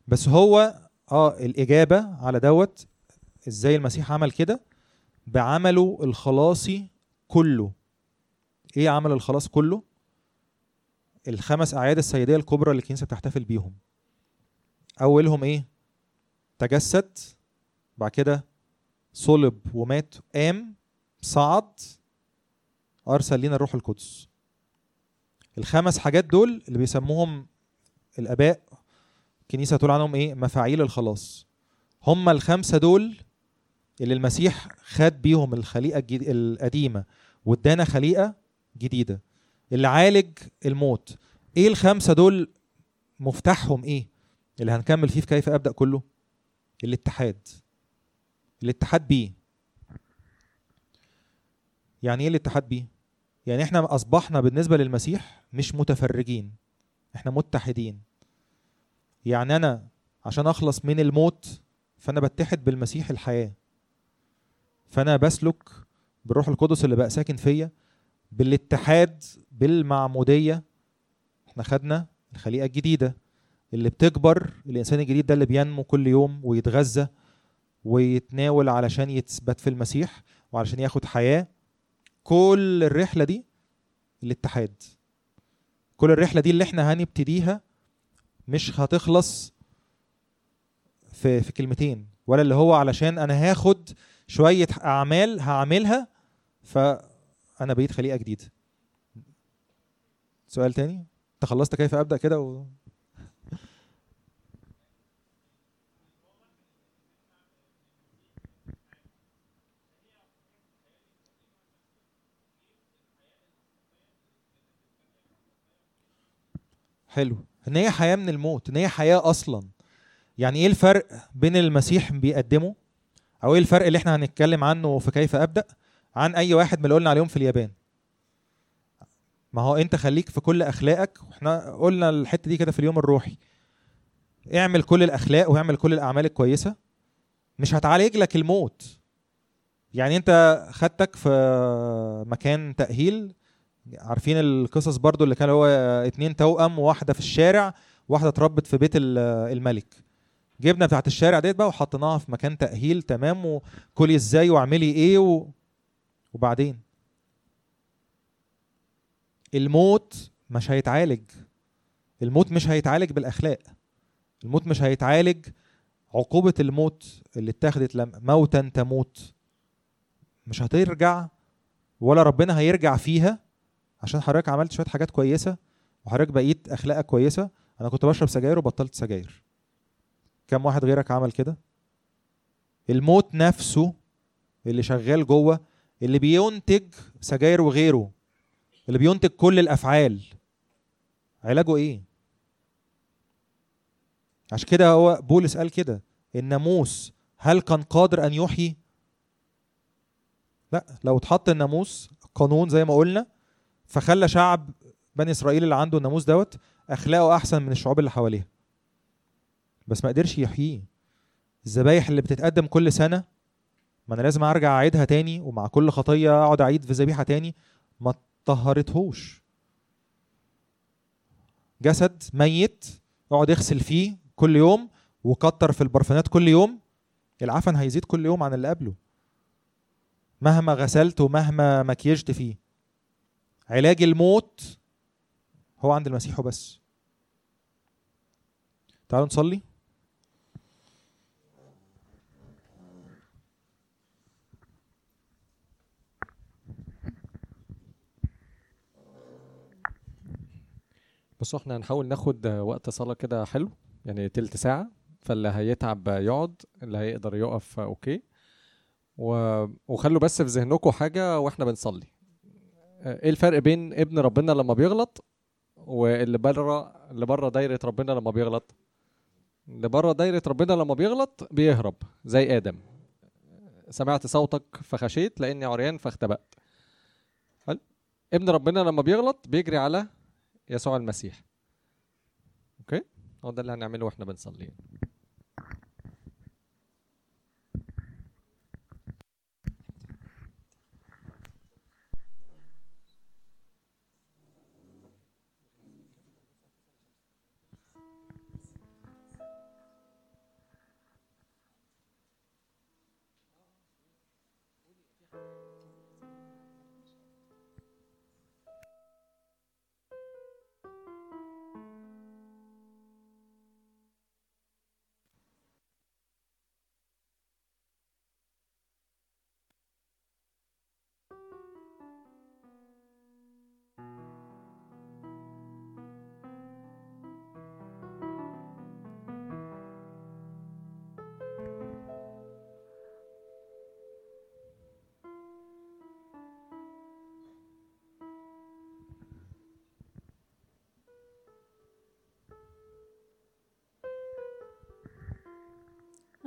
S1: بس هو آه الإجابة على دوت إزاي المسيح عمل كده؟ بعمله الخلاصي كله. إيه عمل الخلاص كله؟ الخمس أعياد السيدية الكبرى اللي الكنيسة بتحتفل بيهم. أولهم إيه؟ تجسد بعد كده صلب ومات قام صعد أرسل لنا الروح القدس. الخمس حاجات دول اللي بيسموهم الآباء الكنيسة تقول عنهم إيه؟ مفاعيل الخلاص. هم الخمسة دول اللي المسيح خد بيهم الخليقة القديمة وادانا خليقة جديدة. اللي عالج الموت. إيه الخمسة دول مفتاحهم إيه؟ اللي هنكمل فيه في كيف أبدأ كله؟ الاتحاد. الاتحاد بيه. يعني إيه الاتحاد بيه؟ يعني إحنا أصبحنا بالنسبة للمسيح مش متفرجين. إحنا متحدين. يعني أنا عشان أخلص من الموت فأنا بتحد بالمسيح الحياة. فأنا بسلك بالروح القدس اللي بقى ساكن فيا. بالاتحاد بالمعمودية إحنا خدنا الخليقة الجديدة اللي بتكبر الإنسان الجديد ده اللي بينمو كل يوم ويتغذى ويتناول علشان يثبت في المسيح وعلشان ياخد حياة. كل الرحلة دي الاتحاد. كل الرحلة دي اللي إحنا هنبتديها مش هتخلص في في كلمتين ولا اللي هو علشان أنا هاخد شوية أعمال هعملها فانا بقيت خليقة جديدة. سؤال تاني؟ أنت خلصت كيف أبدأ كده و... حلو. إن هي حياة من الموت إن هي حياة أصلا. يعني إيه الفرق بين المسيح بيقدمه؟ أو إيه الفرق اللي إحنا هنتكلم عنه في كيف أبدأ؟ عن أي واحد من اللي قلنا عليهم في اليابان. ما هو أنت خليك في كل أخلاقك وإحنا قلنا الحتة دي كده في اليوم الروحي. اعمل كل الأخلاق واعمل كل الأعمال الكويسة مش هتعالج لك الموت. يعني أنت خدتك في مكان تأهيل عارفين القصص برضو اللي كان هو اتنين توأم وواحده في الشارع واحدة اتربت في بيت ال- الملك. جبنا بتاعت الشارع ديت بقى وحطيناها في مكان تأهيل تمام وكلي إزاي واعملي إيه و... وبعدين؟ الموت مش هيتعالج. الموت مش هيتعالج بالأخلاق. الموت مش هيتعالج عقوبة الموت اللي اتخذت موتا تموت. مش هترجع ولا ربنا هيرجع فيها. عشان حضرتك عملت شوية حاجات كويسة وحضرتك بقيت أخلاقك كويسة. أنا كنت بشرب سجاير وبطلت سجاير. كم واحد غيرك عمل كده؟ الموت نفسه اللي شغال جوه اللي بينتج سجاير وغيره اللي بينتج كل الأفعال. علاجه إيه؟ عشان كده هو بولس قال كده الناموس هل كان قادر أن يحيي؟ لا لو اتحط الناموس قانون زي ما قلنا فخلى شعب بني إسرائيل اللي عنده الناموس دوت أخلاقه أحسن من الشعوب اللي حواليها. بس ما قدرش يحييه. الذبايح اللي بتتقدم كل سنة ما أنا لازم أرجع أعيدها تاني ومع كل خطية أقعد أعيد في ذبيحة تاني. ما طهرتهوش جسد ميت اقعد اغسل فيه كل يوم وكتر في البرفانات كل يوم. العفن هيزيد كل يوم عن اللي قبله. مهما غسلت ومهما مكيجت فيه. علاج الموت هو عند المسيح وبس. تعالوا نصلي.
S2: بصوا إحنا هنحاول ناخد وقت صلاة كده حلو يعني تلت ساعة فاللي هيتعب يقعد اللي هيقدر يقف أوكي. و... وخلوا بس في ذهنكم حاجة وإحنا بنصلي. إيه الفرق بين ابن ربنا لما بيغلط واللي بره اللي بره دايرة ربنا لما بيغلط؟ اللي بره دايرة ربنا لما بيغلط بيهرب زي آدم. سمعت صوتك فخشيت لأني عريان فاختبأت؟ ابن ربنا لما بيغلط بيجري على يسوع المسيح. أوكي هو ده اللي هنعمله وإحنا بنصلي.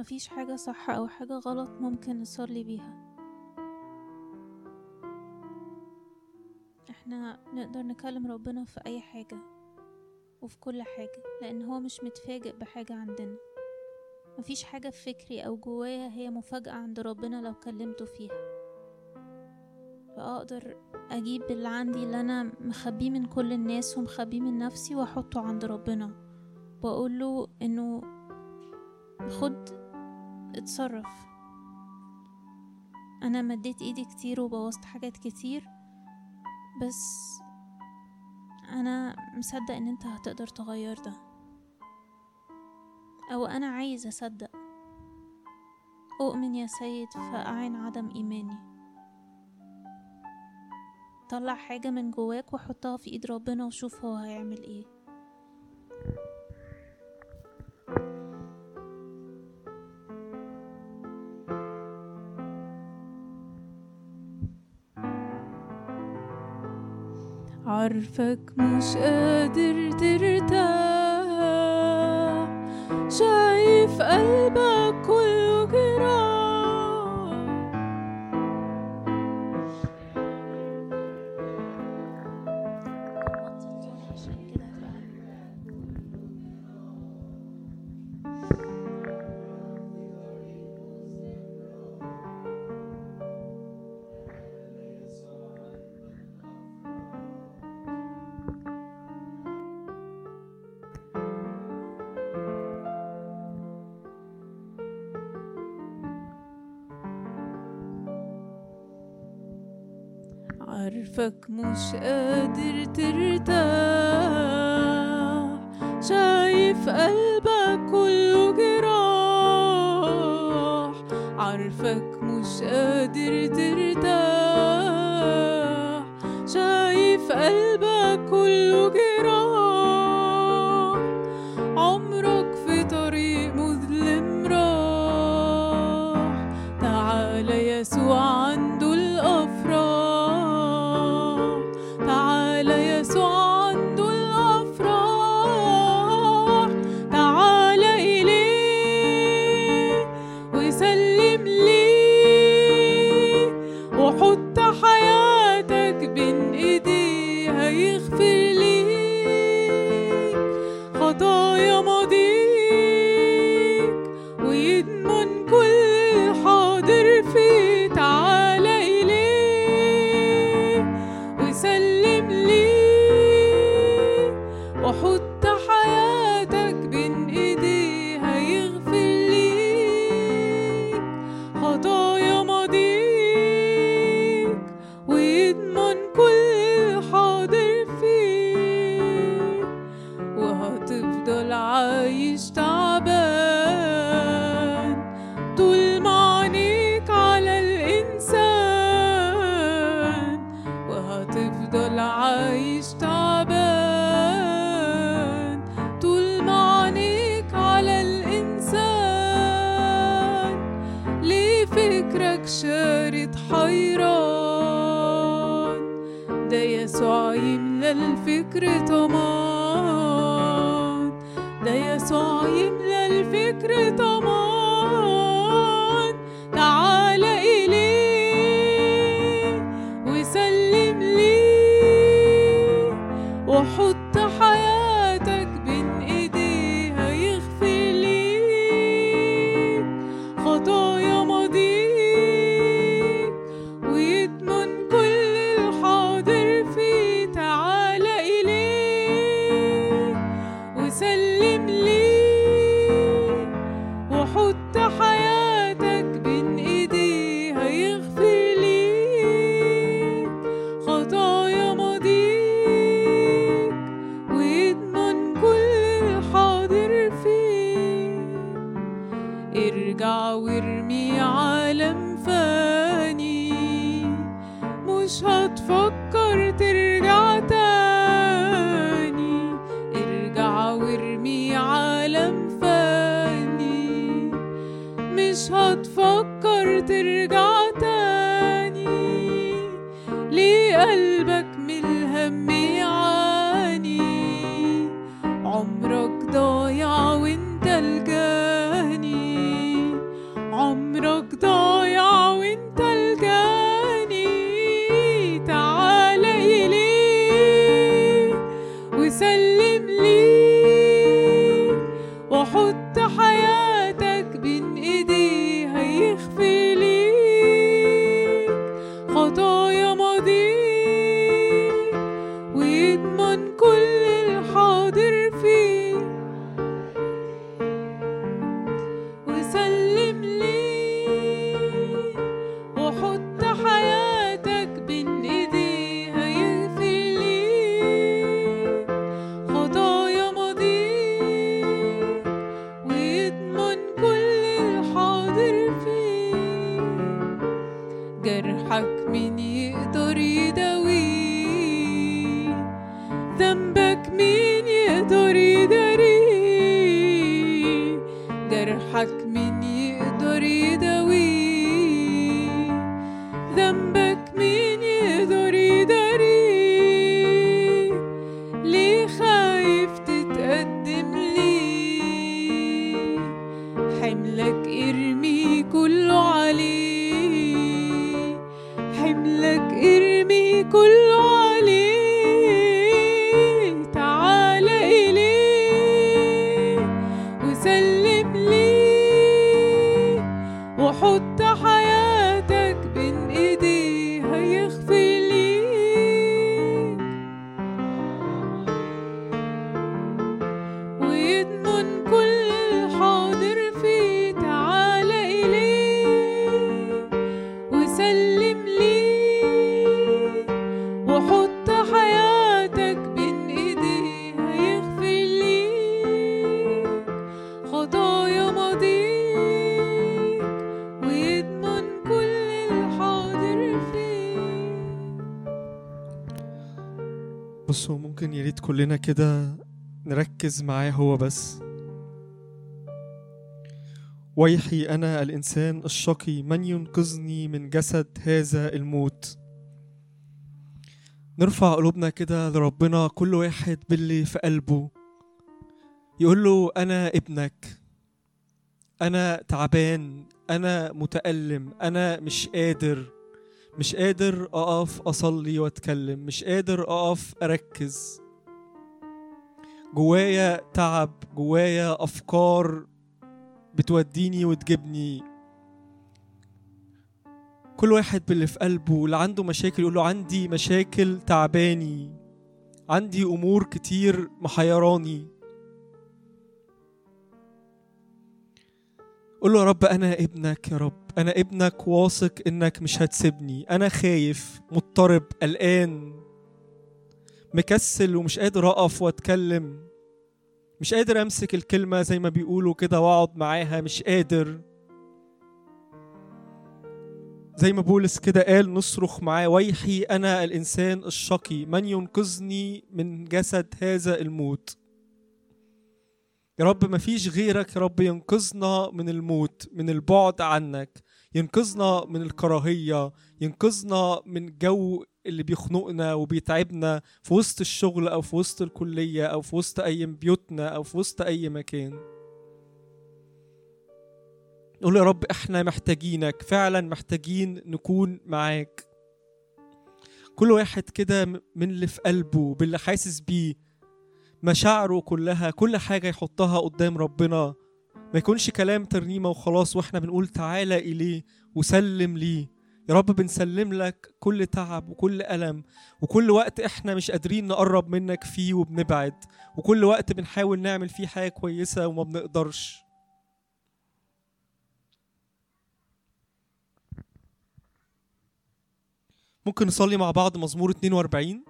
S3: مفيش حاجة صح أو حاجة غلط ممكن نصلي بيها. إحنا نقدر نكلم ربنا في أي حاجة وفي كل حاجة لأن هو مش متفاجئ بحاجة عندنا. مفيش حاجة في فكري أو جوايا هي مفاجأة عند ربنا لو كلمته فيها. فأقدر أجيب اللي عندي اللي أنا مخبيه من كل الناس ومخبيه من نفسي وأحطه عند ربنا. وأقوله إنه خد اتصرف.
S4: أنا مديت إيدي كتير وبوظت حاجات كتير بس أنا مصدق إن أنت هتقدر تغير ده. أو أنا عايز أصدق. أؤمن يا سيد فاعن عدم إيماني. طلع حاجة من جواك وحطها في إيد ربنا وشوف هو هيعمل إيه. عارفك مش قادر ترتاح. شايف قلبك عارفك مش قادر ترتاح شايف قلبك كله جراح عارفك مش قادر ترتاح شايف قلبك كله جراح شارد حيران. ده يسوع يملى الفكر طمان ده يسوع يملى الفكر طمان وحط حياتك بين ايديه هيغفر ليك. خطايا ماضيك ويضمن كل الحاضر فيك.
S5: بصوا ممكن يا ريت كلنا كده نركز معاه هو بس. ويحي أنا الإنسان الشقي من ينقذني من جسد هذا الموت؟ نرفع قلوبنا كده لربنا كل واحد باللي في قلبه. يقول له أنا ابنك. أنا تعبان. أنا متألم. أنا مش قادر. مش قادر أقف أصلي وأتكلم. مش قادر أقف أركز. جوايا تعب جوايا أفكار بتوديني وتجيبني. كل واحد باللي في قلبه اللي عنده مشاكل يقول له عندي مشاكل تعباني عندي أمور كتير محيراني. قول له يا رب أنا ابنك يا رب أنا ابنك واثق إنك مش هتسيبني أنا خايف مضطرب قلقان مكسل ومش قادر أقف وأتكلم. مش قادر أمسك الكلمة زي ما بيقولوا كده وأقعد معاها مش قادر. زي ما بولس كده قال نصرخ معاه ويحي أنا الإنسان الشقي من ينقذني من جسد هذا الموت؟ يا رب ما فيش غيرك يا رب ينقذنا من الموت من البعد عنك. ينقذنا من الكراهية ينقذنا من الجو اللي بيخنقنا وبيتعبنا في وسط الشغل أو في وسط الكلية أو في وسط أي بيوتنا أو في وسط أي مكان. نقول يا رب إحنا محتاجينك فعلا محتاجين نكون معاك. كل واحد كده من اللي في قلبه باللي حاسس بيه. مشاعره كلها كل حاجة يحطها قدام ربنا. ما يكونش كلام ترنيمة وخلاص وإحنا بنقول تعالى إليه وسلم ليه. يا رب بنسلم لك كل تعب وكل ألم وكل وقت إحنا مش قادرين نقرب منك فيه وبنبعد وكل وقت بنحاول نعمل فيه حاجة كويسة وما بنقدرش. ممكن نصلي مع بعض مزمور 42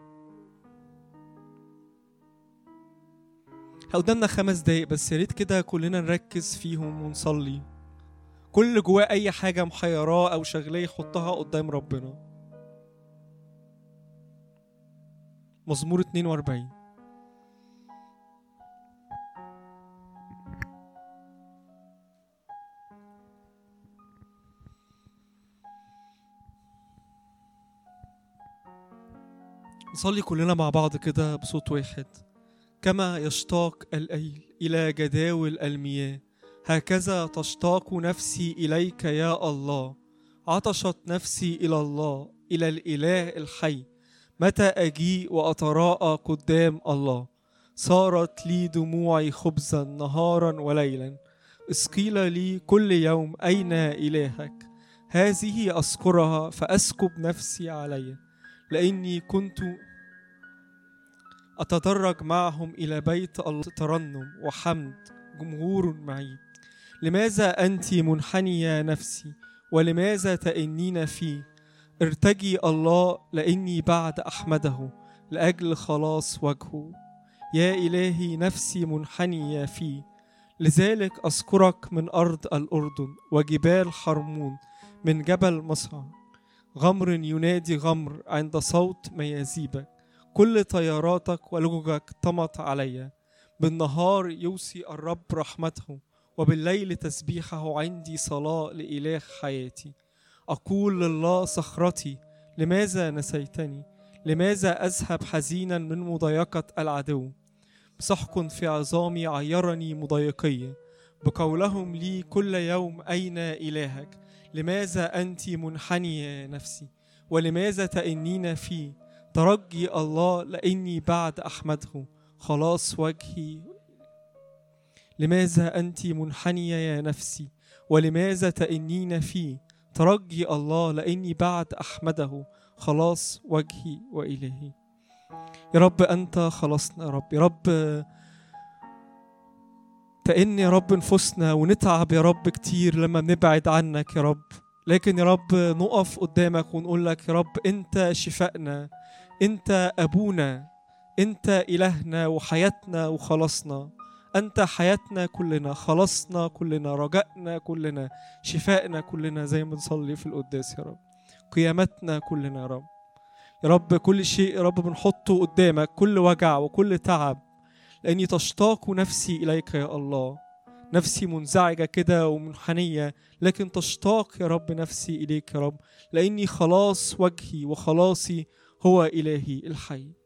S5: قدامنا خمس دقايق بس يا ريت كده كلنا نركز فيهم ونصلي. كل جواه أي حاجة محيراه أو شغلاه يحطها قدام ربنا. مزمور 42 نصلي كلنا مع بعض كده بصوت واحد. كما يشتاق الليل إلى جداول المياه. هكذا تشتاق نفسي إليك يا الله. عطشت نفسي إلى الله إلى الإله الحي. متى أجيء وأتراءى قدام الله؟ صارت لي دموعي خبزا نهارا وليلا. إذ قيل لي كل يوم أين إلهك؟ هذه أذكرها فأسكب نفسي علي. لأني كنت أتدرج معهم إلى بيت الله. ترنم وحمد جمهور معيد. لماذا أنت منحنية نفسي؟ ولماذا تئنين فيه ارتجي الله لأني بعد أحمده لأجل خلاص وجهه. يا إلهي نفسي منحنية فيه لذلك أذكرك من أرض الأردن وجبال حرمون من جبل مصر. غمر ينادي غمر عند صوت ميازيبك. كل طياراتك ولججك طمت علي. بالنهار يوصي الرب رحمته. وبالليل تسبيحه عندي صلاة لإله حياتي. أقول لله صخرتي لماذا نسيتني؟ لماذا أذهب حزينا من مضايقة العدو؟ سحق في عظامي عيرني مضايقي. بقولهم لي كل يوم أين إلهك؟ لماذا أنت منحنية نفسي؟ ولماذا تئنين في؟ ترجي الله لأني بعد أحمده. خلاص وجهي لماذا أنت منحنية يا نفسي؟ ولماذا تئنين في؟ ترجي الله لأني بعد أحمده. خلاص وجهي وإلهي. يا رب أنت خلصنا يا رب. يا رب تئن يا رب نفوسنا ونتعب يا رب كتير لما بنبعد عنك يا رب. لكن يا رب نقف قدامك ونقول لك يا رب أنت شفائنا أنت أبونا أنت إلهنا وحياتنا وخلاصنا. أنت حياتنا كلنا خلصنا كلنا رجائنا كلنا شفائنا كلنا زي ما بنصلي في القداس يا رب. قيامتنا كلنا يا رب. يا رب كل شيء يا رب بنحطه قدامك كل وجع وكل تعب لأني تشتاق نفسي إليك يا الله. نفسي منزعجة كده ومنحنية لكن تشتاق يا رب نفسي إليك يا رب لأني خلاص وجهي وخلاصي هو إلهي الحي.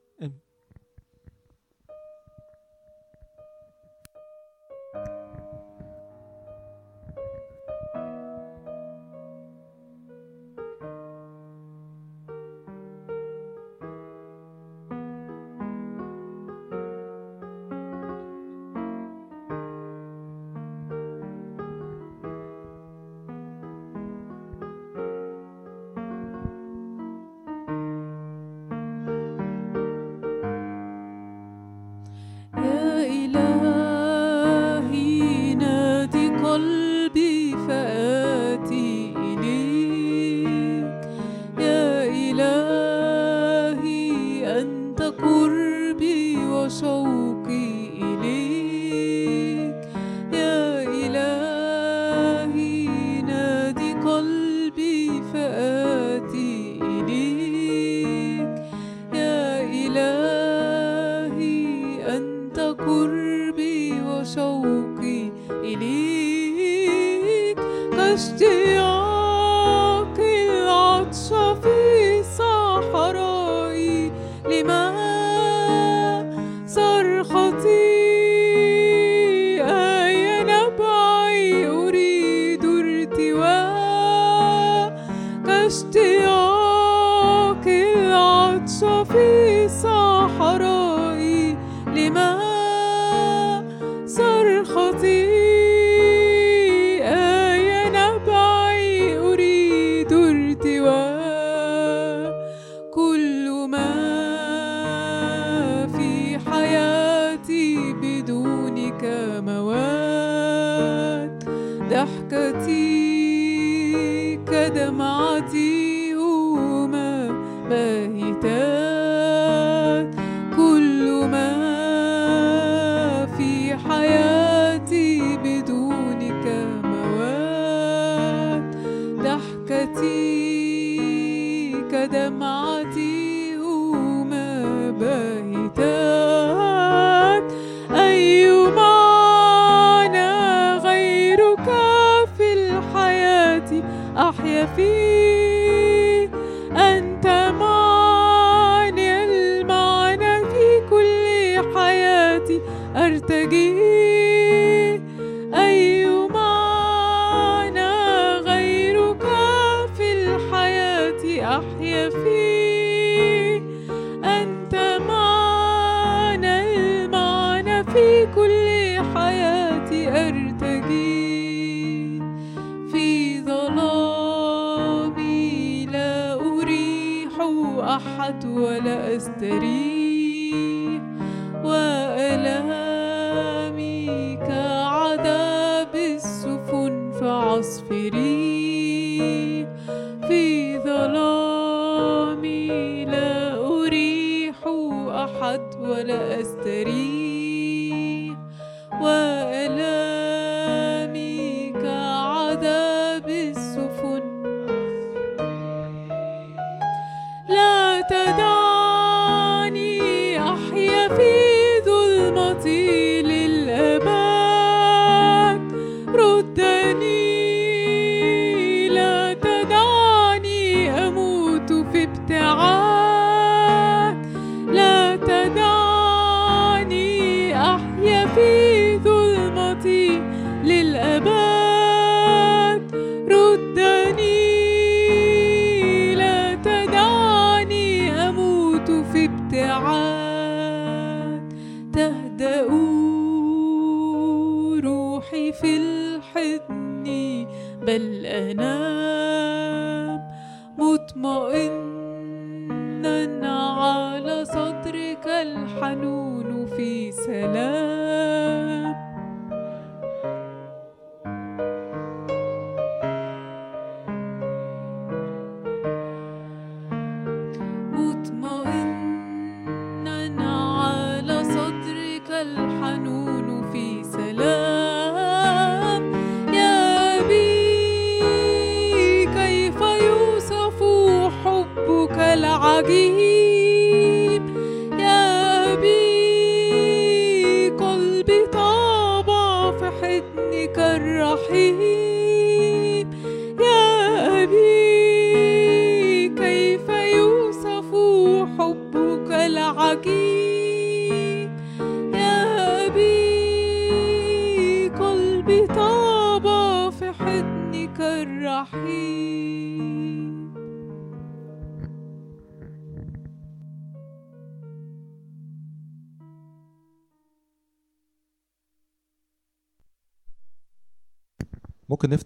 S4: قربي وشوقي إليك كاشتياق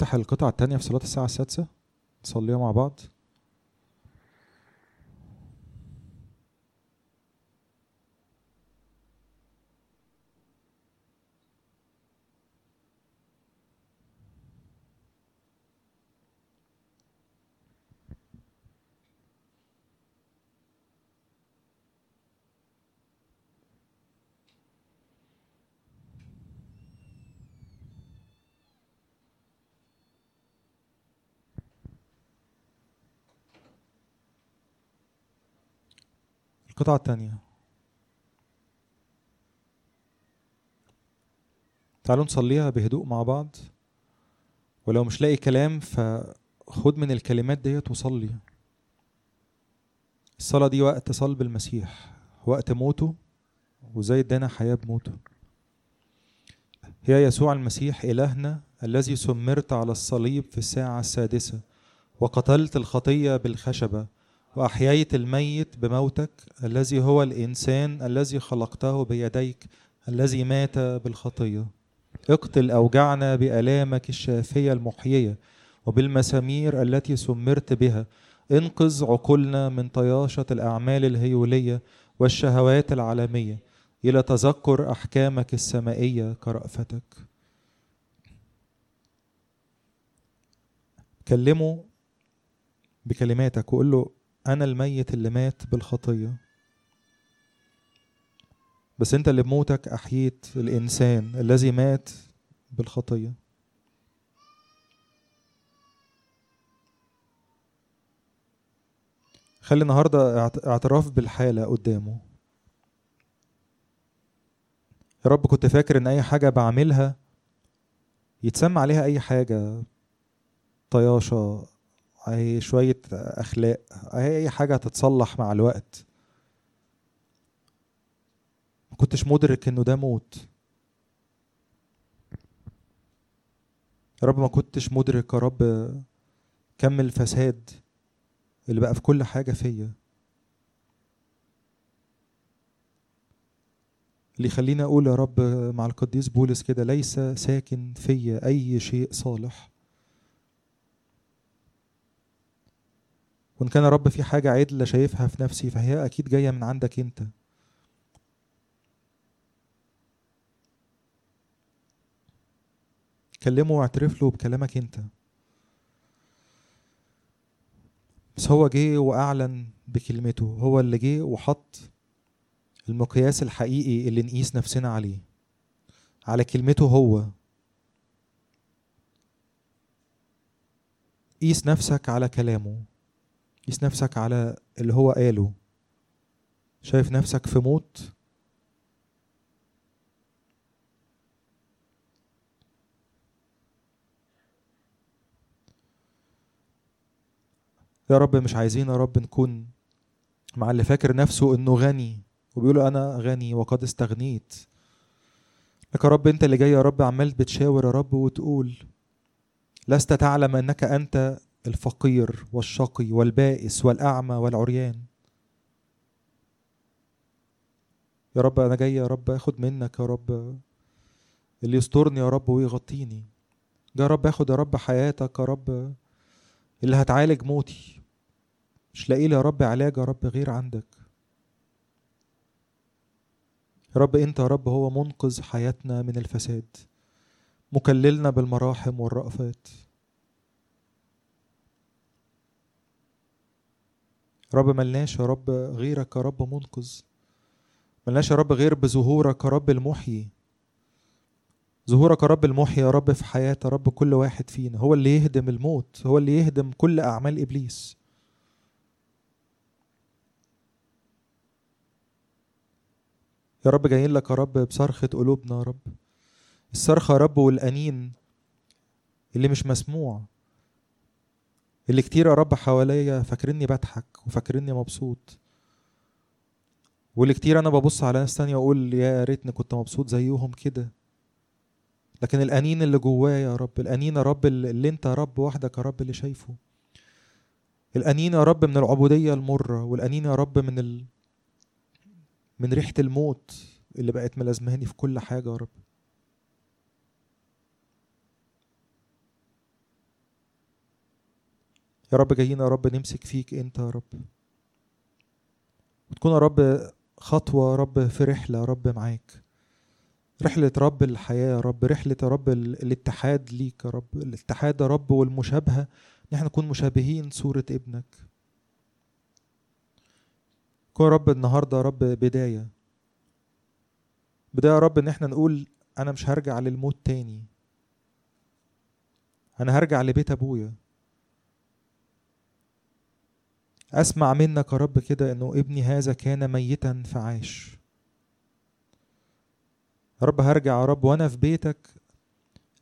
S1: نفتح القطعة التانية في صلاة الساعة السادسة نصليها مع بعض. القطعة التانية تعالوا نصليها بهدوء مع بعض. ولو مش لاقي كلام فخد من الكلمات ديت وصلي. الصلاة دي وقت صلب المسيح وقت موته وزي ادانا حياة بموته. هي يسوع المسيح إلهنا الذي سمرت على الصليب في الساعة السادسة وقتلت الخطية بالخشبة وأحييت الميت بموتك الذي هو الإنسان الذي خلقته بيديك الذي مات بالخطية. اقتل أوجعنا بآلامك الشافية المحيية وبالمسامير التي سمرت بها. انقذ عقولنا من طياشة الأعمال الهيولية والشهوات العالمية إلى تذكر أحكامك السمائية كرأفتك. كلمه بكلماتك وقول له أنا الميت اللي مات بالخطية. بس أنت اللي بموتك أحييت الإنسان الذي مات بالخطية. خلي النهاردة اعت- اعتراف بالحالة قدامه. يا رب كنت فاكر إن أي حاجة بعملها يتسمى عليها أي حاجة. طياشة أي شوية أخلاق أي اي حاجة هتتصلح مع الوقت. ما كنتش مدرك إنه ده موت. يا رب ما كنتش مدرك يا رب كم الفساد اللي بقى في كل حاجة فيا. اللي يخليني أقول يا رب مع القديس بولس كده ليس ساكن فيا أي شيء صالح. وإن كان يا رب في حاجة عدلة شايفها في نفسي فهي أكيد جاية من عندك أنت. كلمه واعترف له بكلامك أنت. بس هو جه وأعلن بكلمته. هو اللي جه وحط المقياس الحقيقي اللي نقيس نفسنا عليه. على كلمته هو. قيس نفسك على كلامه. قيس نفسك على اللي هو قاله. شايف نفسك في موت؟ يا رب مش عايزين يا رب نكون مع اللي فاكر نفسه إنه غني وبيقول أنا غني وقد استغنيت. لك يا رب أنت اللي جاي يا رب عمال بتشاور يا رب وتقول لست تعلم أنك أنت الفقير والشقي والبائس والأعمى والعريان. يا رب أنا جاي يا رب آخد منك يا رب. اللي يسترني يا رب ويغطيني. جاي يا رب آخد يا رب حياتك يا رب. اللي هتعالج موتي. مش لاقي لي يا رب علاج يا رب غير عندك. يا رب أنت يا رب هو منقذ حياتنا من الفساد. مكللنا بالمراحم والرأفات. رب ملناش يا رب غيرك يا رب منقذ ملناش يا رب غير بظهورك يا رب المحيي ظهورك يا رب المحيي يا رب في حياة يا رب كل واحد فينا هو اللي يهدم الموت هو اللي يهدم كل أعمال إبليس يا رب جايين لك يا رب بصرخة قلوبنا يا رب الصرخة يا رب والأنين اللي مش مسموع اللي كتير يا رب حواليا فاكريني بضحك وفاكريني مبسوط. واللي كتير أنا ببص على ناس تانية وأقول يا ريتني كنت مبسوط زيهم كده. لكن الأنين اللي جوايا يا رب الأنين يا رب اللي أنت يا رب وحدك يا رب اللي شايفه. الأنين يا رب من العبودية المرة والأنين يا رب من ال... من ريحة الموت اللي بقت ملازماني في كل حاجة يا رب. يا رب جايين يا رب نمسك فيك انت يا رب وتكون يا رب خطوة يا رب في رحلة يا رب معاك رحلة رب الحياة يا رب رحلة يا رب ال- الاتحاد ليك يا رب الاتحاد يا رب والمشابهة ان إحنا نكون مشابهين صورة ابنك كون يا رب النهاردة يا رب بداية بداية يا رب ان إحنا نقول أنا مش هرجع للموت تاني أنا هرجع لبيت ابويا أسمع منك يا رب كده إنه ابني هذا كان ميتا فعاش. يا رب هرجع يا رب وأنا في بيتك.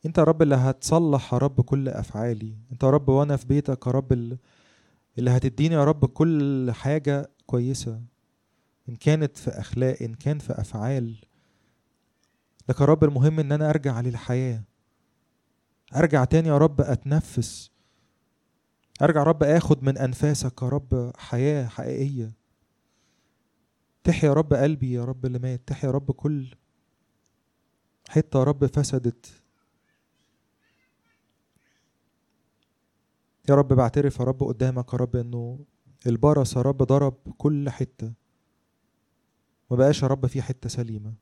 S1: أنت يا رب اللي هتصلح يا رب كل أفعالي. أنت يا رب وأنا في بيتك يا رب ال- اللي هتديني يا رب كل حاجة كويسة. إن كانت في اخلاق إن كان في أفعال. لك يا رب المهم إن أنا أرجع للحياة. أرجع تاني يا رب أتنفس. أرجع رب آخد من أنفاسك يا رب حياة حقيقية. تحيا يا رب قلبي يا رب اللي مات تحيا يا رب كل حتة يا رب فسدت. يا رب بعترف يا رب قدامك يا رب إنه البرص يا رب ضرب كل حتة. ما بقاش يا رب في حتة سليمة.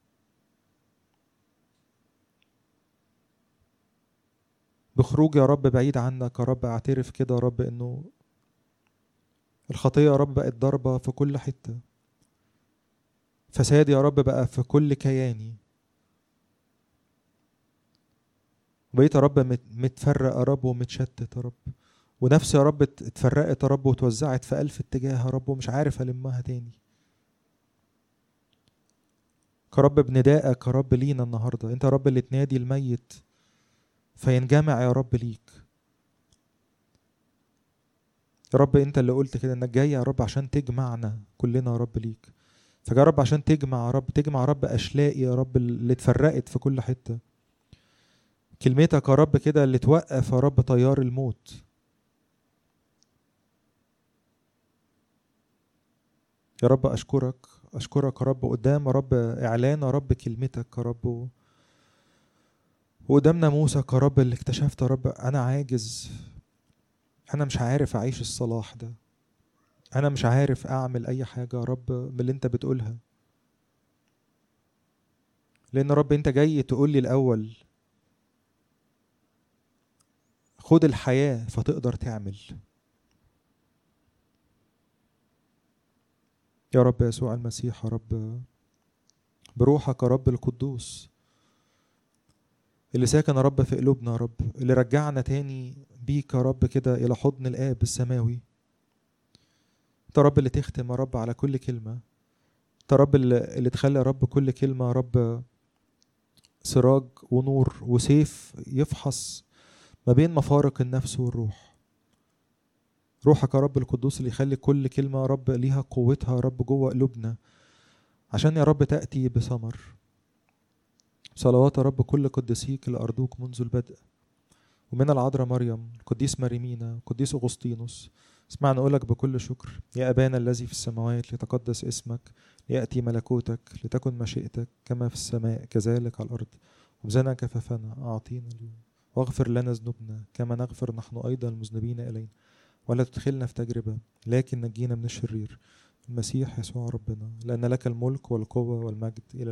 S1: بخروج يا رب بعيد عنك يا رب اعترف كده يا رب انه الخطية يا رب بقت ضربة في كل حتة فساد يا رب بقى في كل كياني بقيت يا رب مت- متفرق يا رب ومتشتت يا رب ونفسي يا رب ات- اتفرقت يا رب وتوزعت في ألف اتجاه يا رب ومش عارف ألمها تاني يا رب بندائك يا رب لينا النهاردة انت يا رب اللي تنادي الميت فينجمع يا رب ليك يا رب انت اللي قلت كده انك جاي يا رب عشان تجمعنا كلنا يا رب ليك فجاي يا رب عشان تجمع يا رب تجمع يا رب اشلائي يا رب اللي اتفرقت في كل حتة كلمتك يا رب كده اللي توقف يا رب طيار الموت يا رب اشكرك اشكرك يا رب قدام يا رب اعلان يا رب كلمتك يا رب و- وقدام ناموسك يا رب اللي اكتشفت يا رب أنا عاجز. أنا مش عارف أعيش الصلاح ده. أنا مش عارف أعمل أي حاجة يا رب من اللي أنت بتقولها. لأن يا رب أنت جاي تقول لي الأول خد الحياة فتقدر تعمل. يا رب يسوع المسيح يا رب بروحك يا رب القدوس. اللي ساكن يا رب في قلوبنا يا رب اللي رجعنا تاني بيك يا رب كده إلى حضن الآب السماوي يا رب اللي تختم يا رب على كل كلمة يا رب اللي اللي تخلي يا رب كل كلمة يا رب سراج ونور وسيف يفحص ما بين مفارق النفس والروح روحك يا رب القدوس اللي يخلي كل كلمة يا رب ليها قوتها يا رب جوه قلوبنا عشان يا رب تأتي بثمر صلوات رب كل قديسيك اللي أرضوك منذ البدء. ومن العذراء مريم القديس مريمينا القديس أغسطينوس. اسمع نقولك بكل شكر. يا أبانا الذي في السماوات ليتقدس اسمك ليأتي ملكوتك لتكن مشيئتك كما في السماء كذلك على الأرض. خبزنا كفافنا أعطينا اليوم. واغفر لنا ذنوبنا كما نغفر نحن أيضا المذنبين إلينا. ولا تدخلنا في تجربة لكن نجينا من الشرير. المسيح يسوع ربنا لأن لك الملك والقوة والمجد إلى